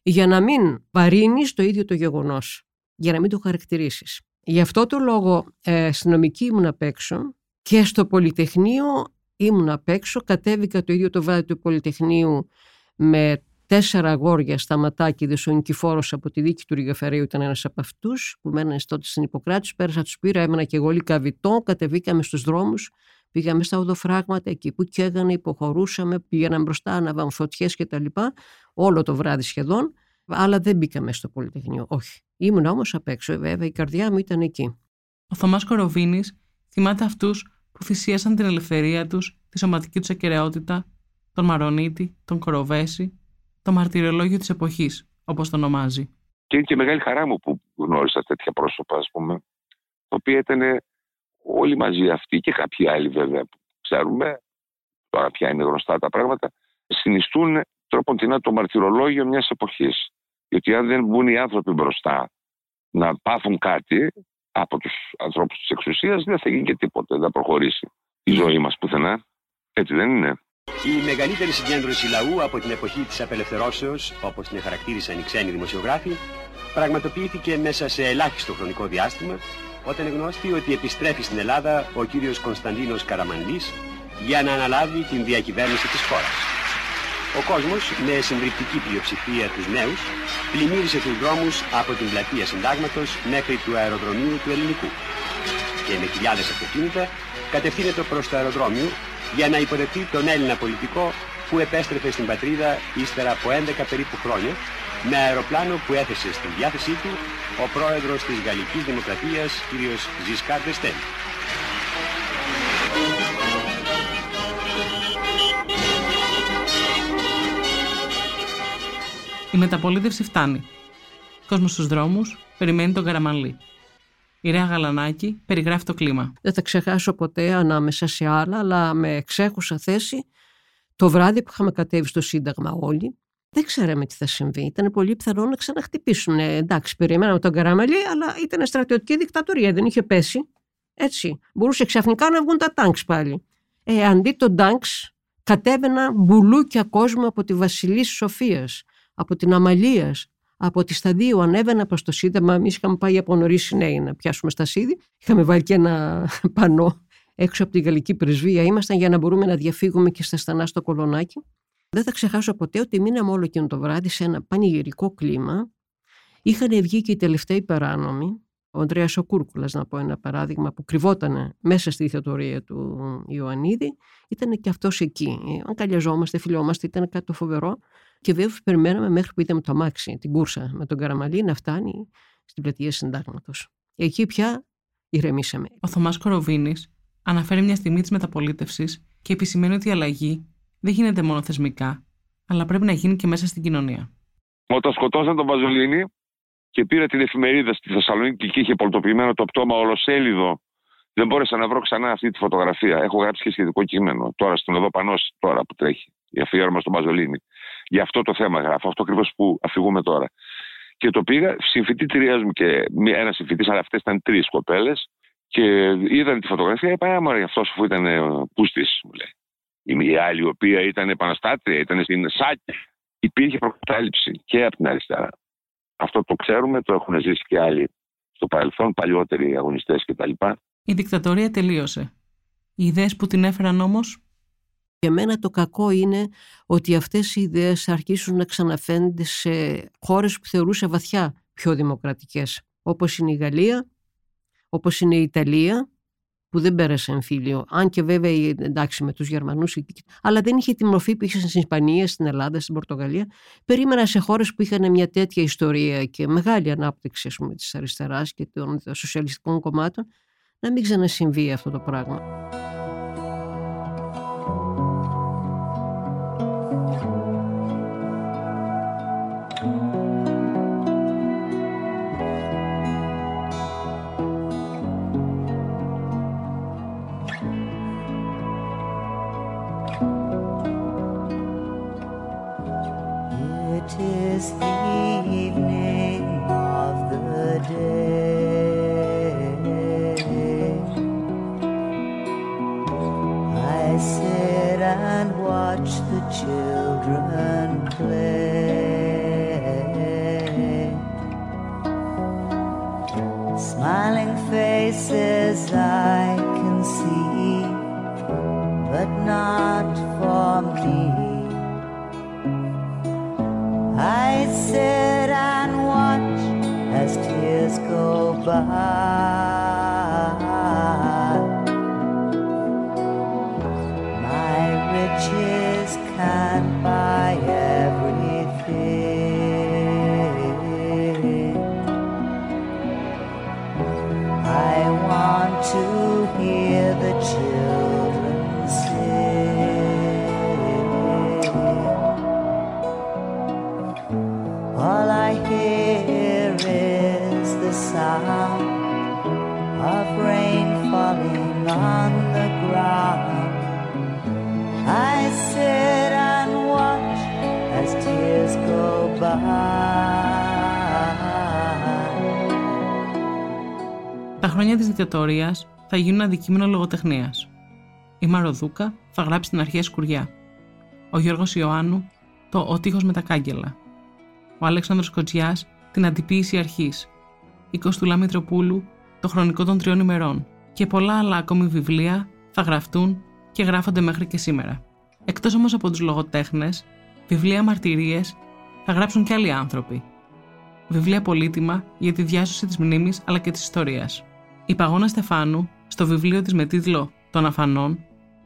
Για να μην βαρύνεις το ίδιο το γεγονός. Για να μην το χαρακτηρίσεις. Γι' αυτό το λόγο ε, αστυνομική ήμουν απ' έξω και στο Πολυτεχνείο ήμουν απ' έξω. Κατέβηκα το ίδιο το βράδυ του Πολυτεχνείου με τέσσερα αγόρια σταματάκιδε. Ο Νικηφόρο από τη δίκη του Ριγαφερίου ήταν ένας από αυτούς που μένανε τότε στην Ιπποκράτη. Πέρασα, τους πήρα, έμενα και εγώ λικαβιτό. Κατεβήκαμε στους δρόμους, πήγαμε στα οδοφράγματα εκεί που καίγανε, υποχωρούσαμε, πήγαμε μπροστά, αναβαν φωτιές κτλ. Όλο το βράδυ σχεδόν. Αλλά δεν μπήκαμε στο Πολυτεχνείο. Όχι. Ήμουν όμως απ' έξω, βέβαια, η καρδιά μου ήταν εκεί. Ο Θωμάς Κοροβίνης θυμάται αυτούς που θυσίασαν την ελευθερία τους, τη σωματική τους ακαιρεότητα, τον Μαρονίτη, τον Κοροβέση, το μαρτυριολόγιο της εποχής, όπως το ονομάζει. Και είναι και μεγάλη χαρά μου που γνώρισα τέτοια πρόσωπα, ας πούμε, τα οποία ήταν όλοι μαζί αυτοί και κάποιοι άλλοι βέβαια που ξέρουμε, τώρα πια είναι γνωστά τα πράγματα, συνιστούν τρόπον την το μαρτυρολόγιο μιας εποχής. Γιατί αν δεν μπουν οι άνθρωποι μπροστά να πάθουν κάτι από τους ανθρώπους της εξουσίας, δεν θα γίνει και τίποτα, δεν θα προχωρήσει η ζωή μας πουθενά. Έτσι δεν είναι. Η μεγαλύτερη συγκέντρωση λαού από την εποχή της απελευθερώσεως, όπως την χαρακτήρισαν οι ξένοι δημοσιογράφοι, πραγματοποιήθηκε μέσα σε ελάχιστο χρονικό διάστημα, όταν γνώστη ότι επιστρέφει στην Ελλάδα ο κύριος Κωνσταντίνος Καραμανλής για να αναλάβει την διακυβέρνηση της χώρας. Ο κόσμος, με συντριπτική πλειοψηφία τους νέους, πλημμύρισε τους δρόμους από την πλατεία Συντάγματος μέχρι του αεροδρομίου του Ελληνικού. Και με χιλιάδες αυτοκίνητα κατευθύνεται προς το αεροδρόμιο για να υποδεχτεί τον Έλληνα πολιτικό που επέστρεφε στην πατρίδα ύστερα από 11 περίπου χρόνια με αεροπλάνο που έθεσε στη διάθεσή του ο πρόεδρος της Γαλλικής Δημοκρατίας κ. Ζισκάρ Δεστέν. Η μεταπολίτευση φτάνει. Κόσμος στους δρόμους περιμένει τον Καραμανλή. Η Ρέα Γαλανάκη περιγράφει το κλίμα. Δεν θα ξεχάσω ποτέ ανάμεσα σε άλλα, αλλά με ξέχουσα θέση το βράδυ που είχαμε κατέβει στο Σύνταγμα όλοι. Δεν ξέραμε τι θα συμβεί. Ήταν πολύ πιθανό να ξαναχτυπήσουν. Ε, εντάξει, περιμέναμε τον Καραμαλή, αλλά ήταν στρατιωτική δικτατορία, δεν είχε πέσει. Έτσι. Μπορούσε ξαφνικά να βγουν τα τάγκς πάλι. Ε, αντί των τάγκς, κατέβαιναν μπουλούκια κόσμο από τη Βασιλής Σοφίας, από την Αμαλίας, από τη σταδίου ανέβαινα προς το Σύνταγμα. Εμείς είχαμε πάει από νωρίς νέοι να πιάσουμε στα σίδη. Είχαμε βάλει και ένα πανό έξω από την γαλλική πρεσβεία. Ήμασταν για να μπορούμε να διαφύγουμε και στα στανά στο κολονάκι. Δεν θα ξεχάσω ποτέ ότι μείναμε όλο εκείνο το βράδυ σε ένα πανηγυρικό κλίμα. Είχαν βγει και οι τελευταίοι παράνομοι. Ο Ανδρέας Οκούρκουλα, να πω ένα παράδειγμα, που κρυβόταν μέσα στη δικτατορία του Ιωαννίδη, ήταν και αυτός εκεί. Αγκαλιαζόμαστε, φιλιόμαστε, ήταν κάτι το φοβερό. Και βέβαια περιμέναμε μέχρι που είδαμε το αμάξι, την κούρσα με τον Καραμαλή να φτάνει στην πλατεία συντάγματος. Εκεί πια ηρεμήσαμε. Ο Θωμάς Κοροβίνης αναφέρει μια στιγμή της μεταπολίτευσης και επισημαίνει ότι η αλλαγή δεν γίνεται μόνο θεσμικά, αλλά πρέπει να γίνει και μέσα στην κοινωνία. Όταν σκοτώσαν τον Βαζολίνη και πήρα την εφημερίδα στη Θεσσαλονίκη και είχε πολιτοποιημένο το πτώμα ολοσέλιδο, δεν μπόρεσα να βρω ξανά αυτή τη φωτογραφία. Έχω γράψει και σχετικό κείμενο τώρα στην Οδό Πανώση, τώρα που τρέχει, η αφιέρωμα στον Μπαζολίνη. Γι' αυτό το θέμα γράφω, αυτό ακριβώς που αφηγούμε τώρα. Και το πήγα, συμφοιτήτριά μου και ένας συμφοιτής, αλλά αυτές ήταν τρεις κοπέλες, και είδαν τη φωτογραφία. Είπα, Άμα αυτός που ήταν πούστης, μου λέει. Η άλλη, η οποία ήταν επαναστάτρια, ήταν στην ΣΑΚ. Υπήρχε προκατάληψη και από την αριστερά. Αυτό το ξέρουμε, το έχουν ζήσει και άλλοι στο παρελθόν, παλιότεροι αγωνιστές κτλ. Η δικτατορία τελείωσε. Οι ιδέες που την έφεραν όμως για μένα το κακό είναι ότι αυτές οι ιδέες αρχίσουν να ξαναφαίνονται σε χώρες που θεωρούσε βαθιά πιο δημοκρατικές, όπως είναι η Γαλλία, όπως είναι η Ιταλία, που δεν πέρασε εμφύλιο. Αν και βέβαια εντάξει με τους Γερμανούς, αλλά δεν είχε τη μορφή που είχε στην Ισπανία, στην Ελλάδα, στην Πορτογαλία. Περίμενα σε χώρες που είχαν μια τέτοια ιστορία και μεγάλη ανάπτυξη τη αριστερά της αριστεράς και των σοσιαλιστικών κομμάτων, να μην ξανασυμβεί αυτό το πράγμα. first evening of the day. I sit and watch the children play. Smiling faces I can see, but not. goodbye. Χρόνια της δικτατορίας θα γίνουν αντικείμενο λογοτεχνίας. Η Μαροδούκα θα γράψει την αρχαία σκουριά. Ο Γιώργος Ιωάννου το «Ο τείχος με τα κάγκελα». Ο Αλέξανδρος Κοτζιάς την «Αντιποίηση αρχής». Η Κοστούλα Μητροπούλου το «Χρονικό των τριών ημερών». Και πολλά άλλα ακόμη βιβλία θα γραφτούν και γράφονται μέχρι και σήμερα. Εκτός όμως από τους λογοτέχνες, βιβλία μαρτυρίες θα γράψουν και άλλοι άνθρωποι. Βιβλία πολύτιμα για τη διάσωση της μνήμης αλλά και της ιστορίας. Η Παγώνα Στεφάνου, στο βιβλίο της με τίτλο «Των Αφανών»,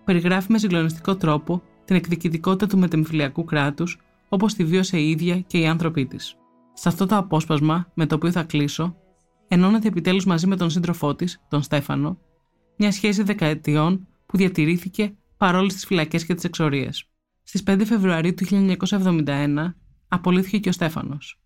περιγράφει με συγκλονιστικό τρόπο την εκδικητικότητα του μετεμφυλιακού κράτους όπως τη βίωσε η ίδια και οι άνθρωποι της. Σε αυτό το απόσπασμα, με το οποίο θα κλείσω, ενώνεται επιτέλους μαζί με τον σύντροφό της, τον Στέφανο, μια σχέση δεκαετιών που διατηρήθηκε παρόλες τις φυλακές και τις εξορίες. Στις 5 Φεβρουαρίου του 1971 απολύθηκε και ο Στέφανος.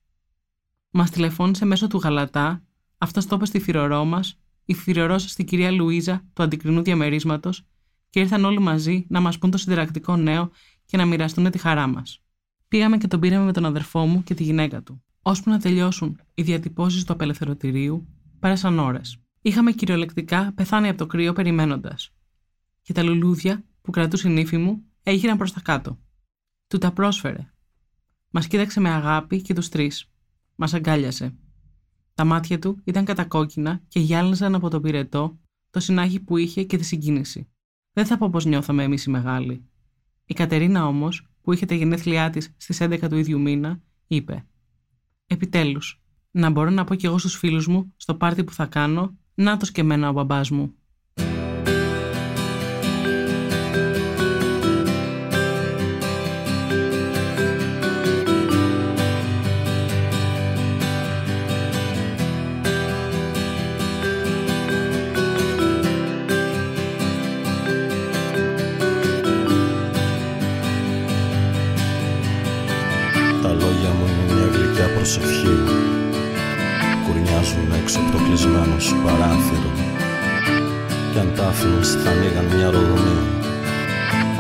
Μας τηλεφώνησε μέσω του Γαλατά, αυτός το είπε στη φυρορό μας, η φυρορό στην κυρία Λουίζα του αντικρινού διαμερίσματος και ήρθαν όλοι μαζί να μας πούν το συντηρακτικό νέο και να μοιραστούν τη χαρά μας. Πήγαμε και τον πήραμε με τον αδερφό μου και τη γυναίκα του. Ώσπου να τελειώσουν οι διατυπώσεις του απελευθερωτηρίου, πέρασαν ώρες. Είχαμε κυριολεκτικά πεθάνει από το κρύο περιμένοντας. Και τα λουλούδια που κρατούσε η νύφη μου έγιναν προς τα κάτω. Του τα πρόσφερε. Μας κοίταξε με αγάπη και τους τρεις. Μας αγκάλιασε. Τα μάτια του ήταν κατακόκκινα και γυάλιζαν από το πυρετό, το συνάχη που είχε και τη συγκίνηση. Δεν θα πω πώς νιώθαμε εμείς οι μεγάλοι. Η Κατερίνα όμως, που είχε τα γενέθλιά της στις 11 του ίδιου μήνα, είπε: Επιτέλους, να μπορώ να πω κι εγώ στους φίλους μου, στο πάρτι που θα κάνω, να το και εμένα ο μπαμπάς μου. Λόγια μου είναι μια γλυκιά προσευχή. Κουρνιάζουν έξω από το κλεισμένο σου παράθυρο. Κι αν τα άφηνες θα ανοίγαν μια ρογμή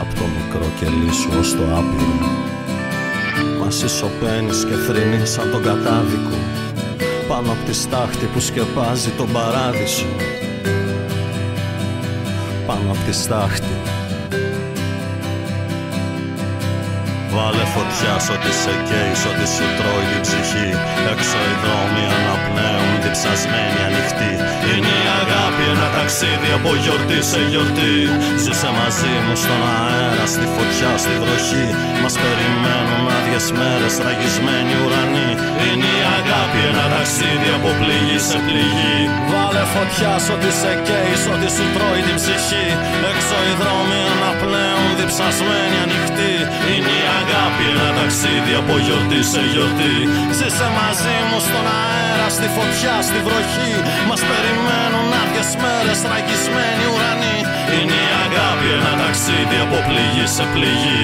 Απ' το μικρό κελί σου ως το άπειρο. Μα εσύ σωπαίνεις και θρυνείς σαν τον κατάδικο. Πάνω απ' τη στάχτη που σκεπάζει τον παράδεισο. Πάνω απ' τη στάχτη. Βάλε φωτιά σ' ό,τι σε καίει, σ' ό,τι σου τρώει την ψυχή. Έξω οι δρόμοι αναπνέουν, διψασμένοι ανοιχτοί Είναι η αγάπη ένα ταξίδι από γιορτή σε γιορτή. Ζήσε μαζί μου στον αέρα, στη φωτιά, στη βροχή. Μας περιμένουν άδειες μέρες, ραγισμένοι ουρανοί. Είναι η αγάπη ένα ταξίδι από πληγή σε πληγή. Βάλε φωτιά σ' ό,τι σε καίει, σ' ό,τι σου τρώει την ψυχή. Έξω οι δρόμοι αναπνέουν, διψασμένοι ανοιχτοί Είναι η αγάπη ένα ταξίδι από γιορτή σε γιορτή. Ζήσε μαζί μου στον αέρα, στη φωτιά, στη βροχή. Μας περιμένουν άδειες μέρες, τραγισμένοι ουρανοί. Είναι η αγάπη ένα ταξίδι από πληγή σε πληγή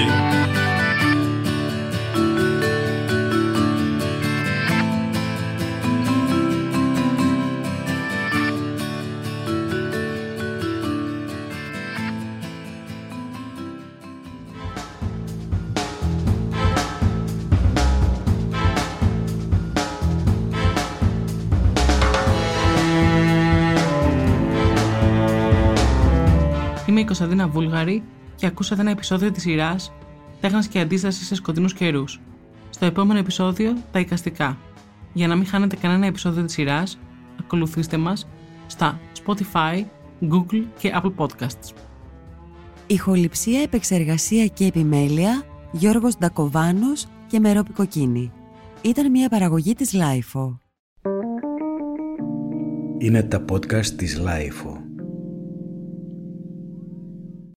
Είμαι η Κωνσταντίνα Βούλγαρη και ακούσατε ένα επεισόδιο της σειράς «Τέχνας και αντίσταση σε σκοτεινούς καιρούς». Στο επόμενο επεισόδιο, τα εικαστικά. Για να μην χάνετε κανένα επεισόδιο της σειράς, ακολουθήστε μας στα Spotify, Google και Apple Podcasts. Ηχοληψία, επεξεργασία και επιμέλεια Γιώργος Ντακοβάνος και Μερόπη Κοκκίνη. Ήταν μια παραγωγή της Lifeo. Είναι τα podcast της Lifeo.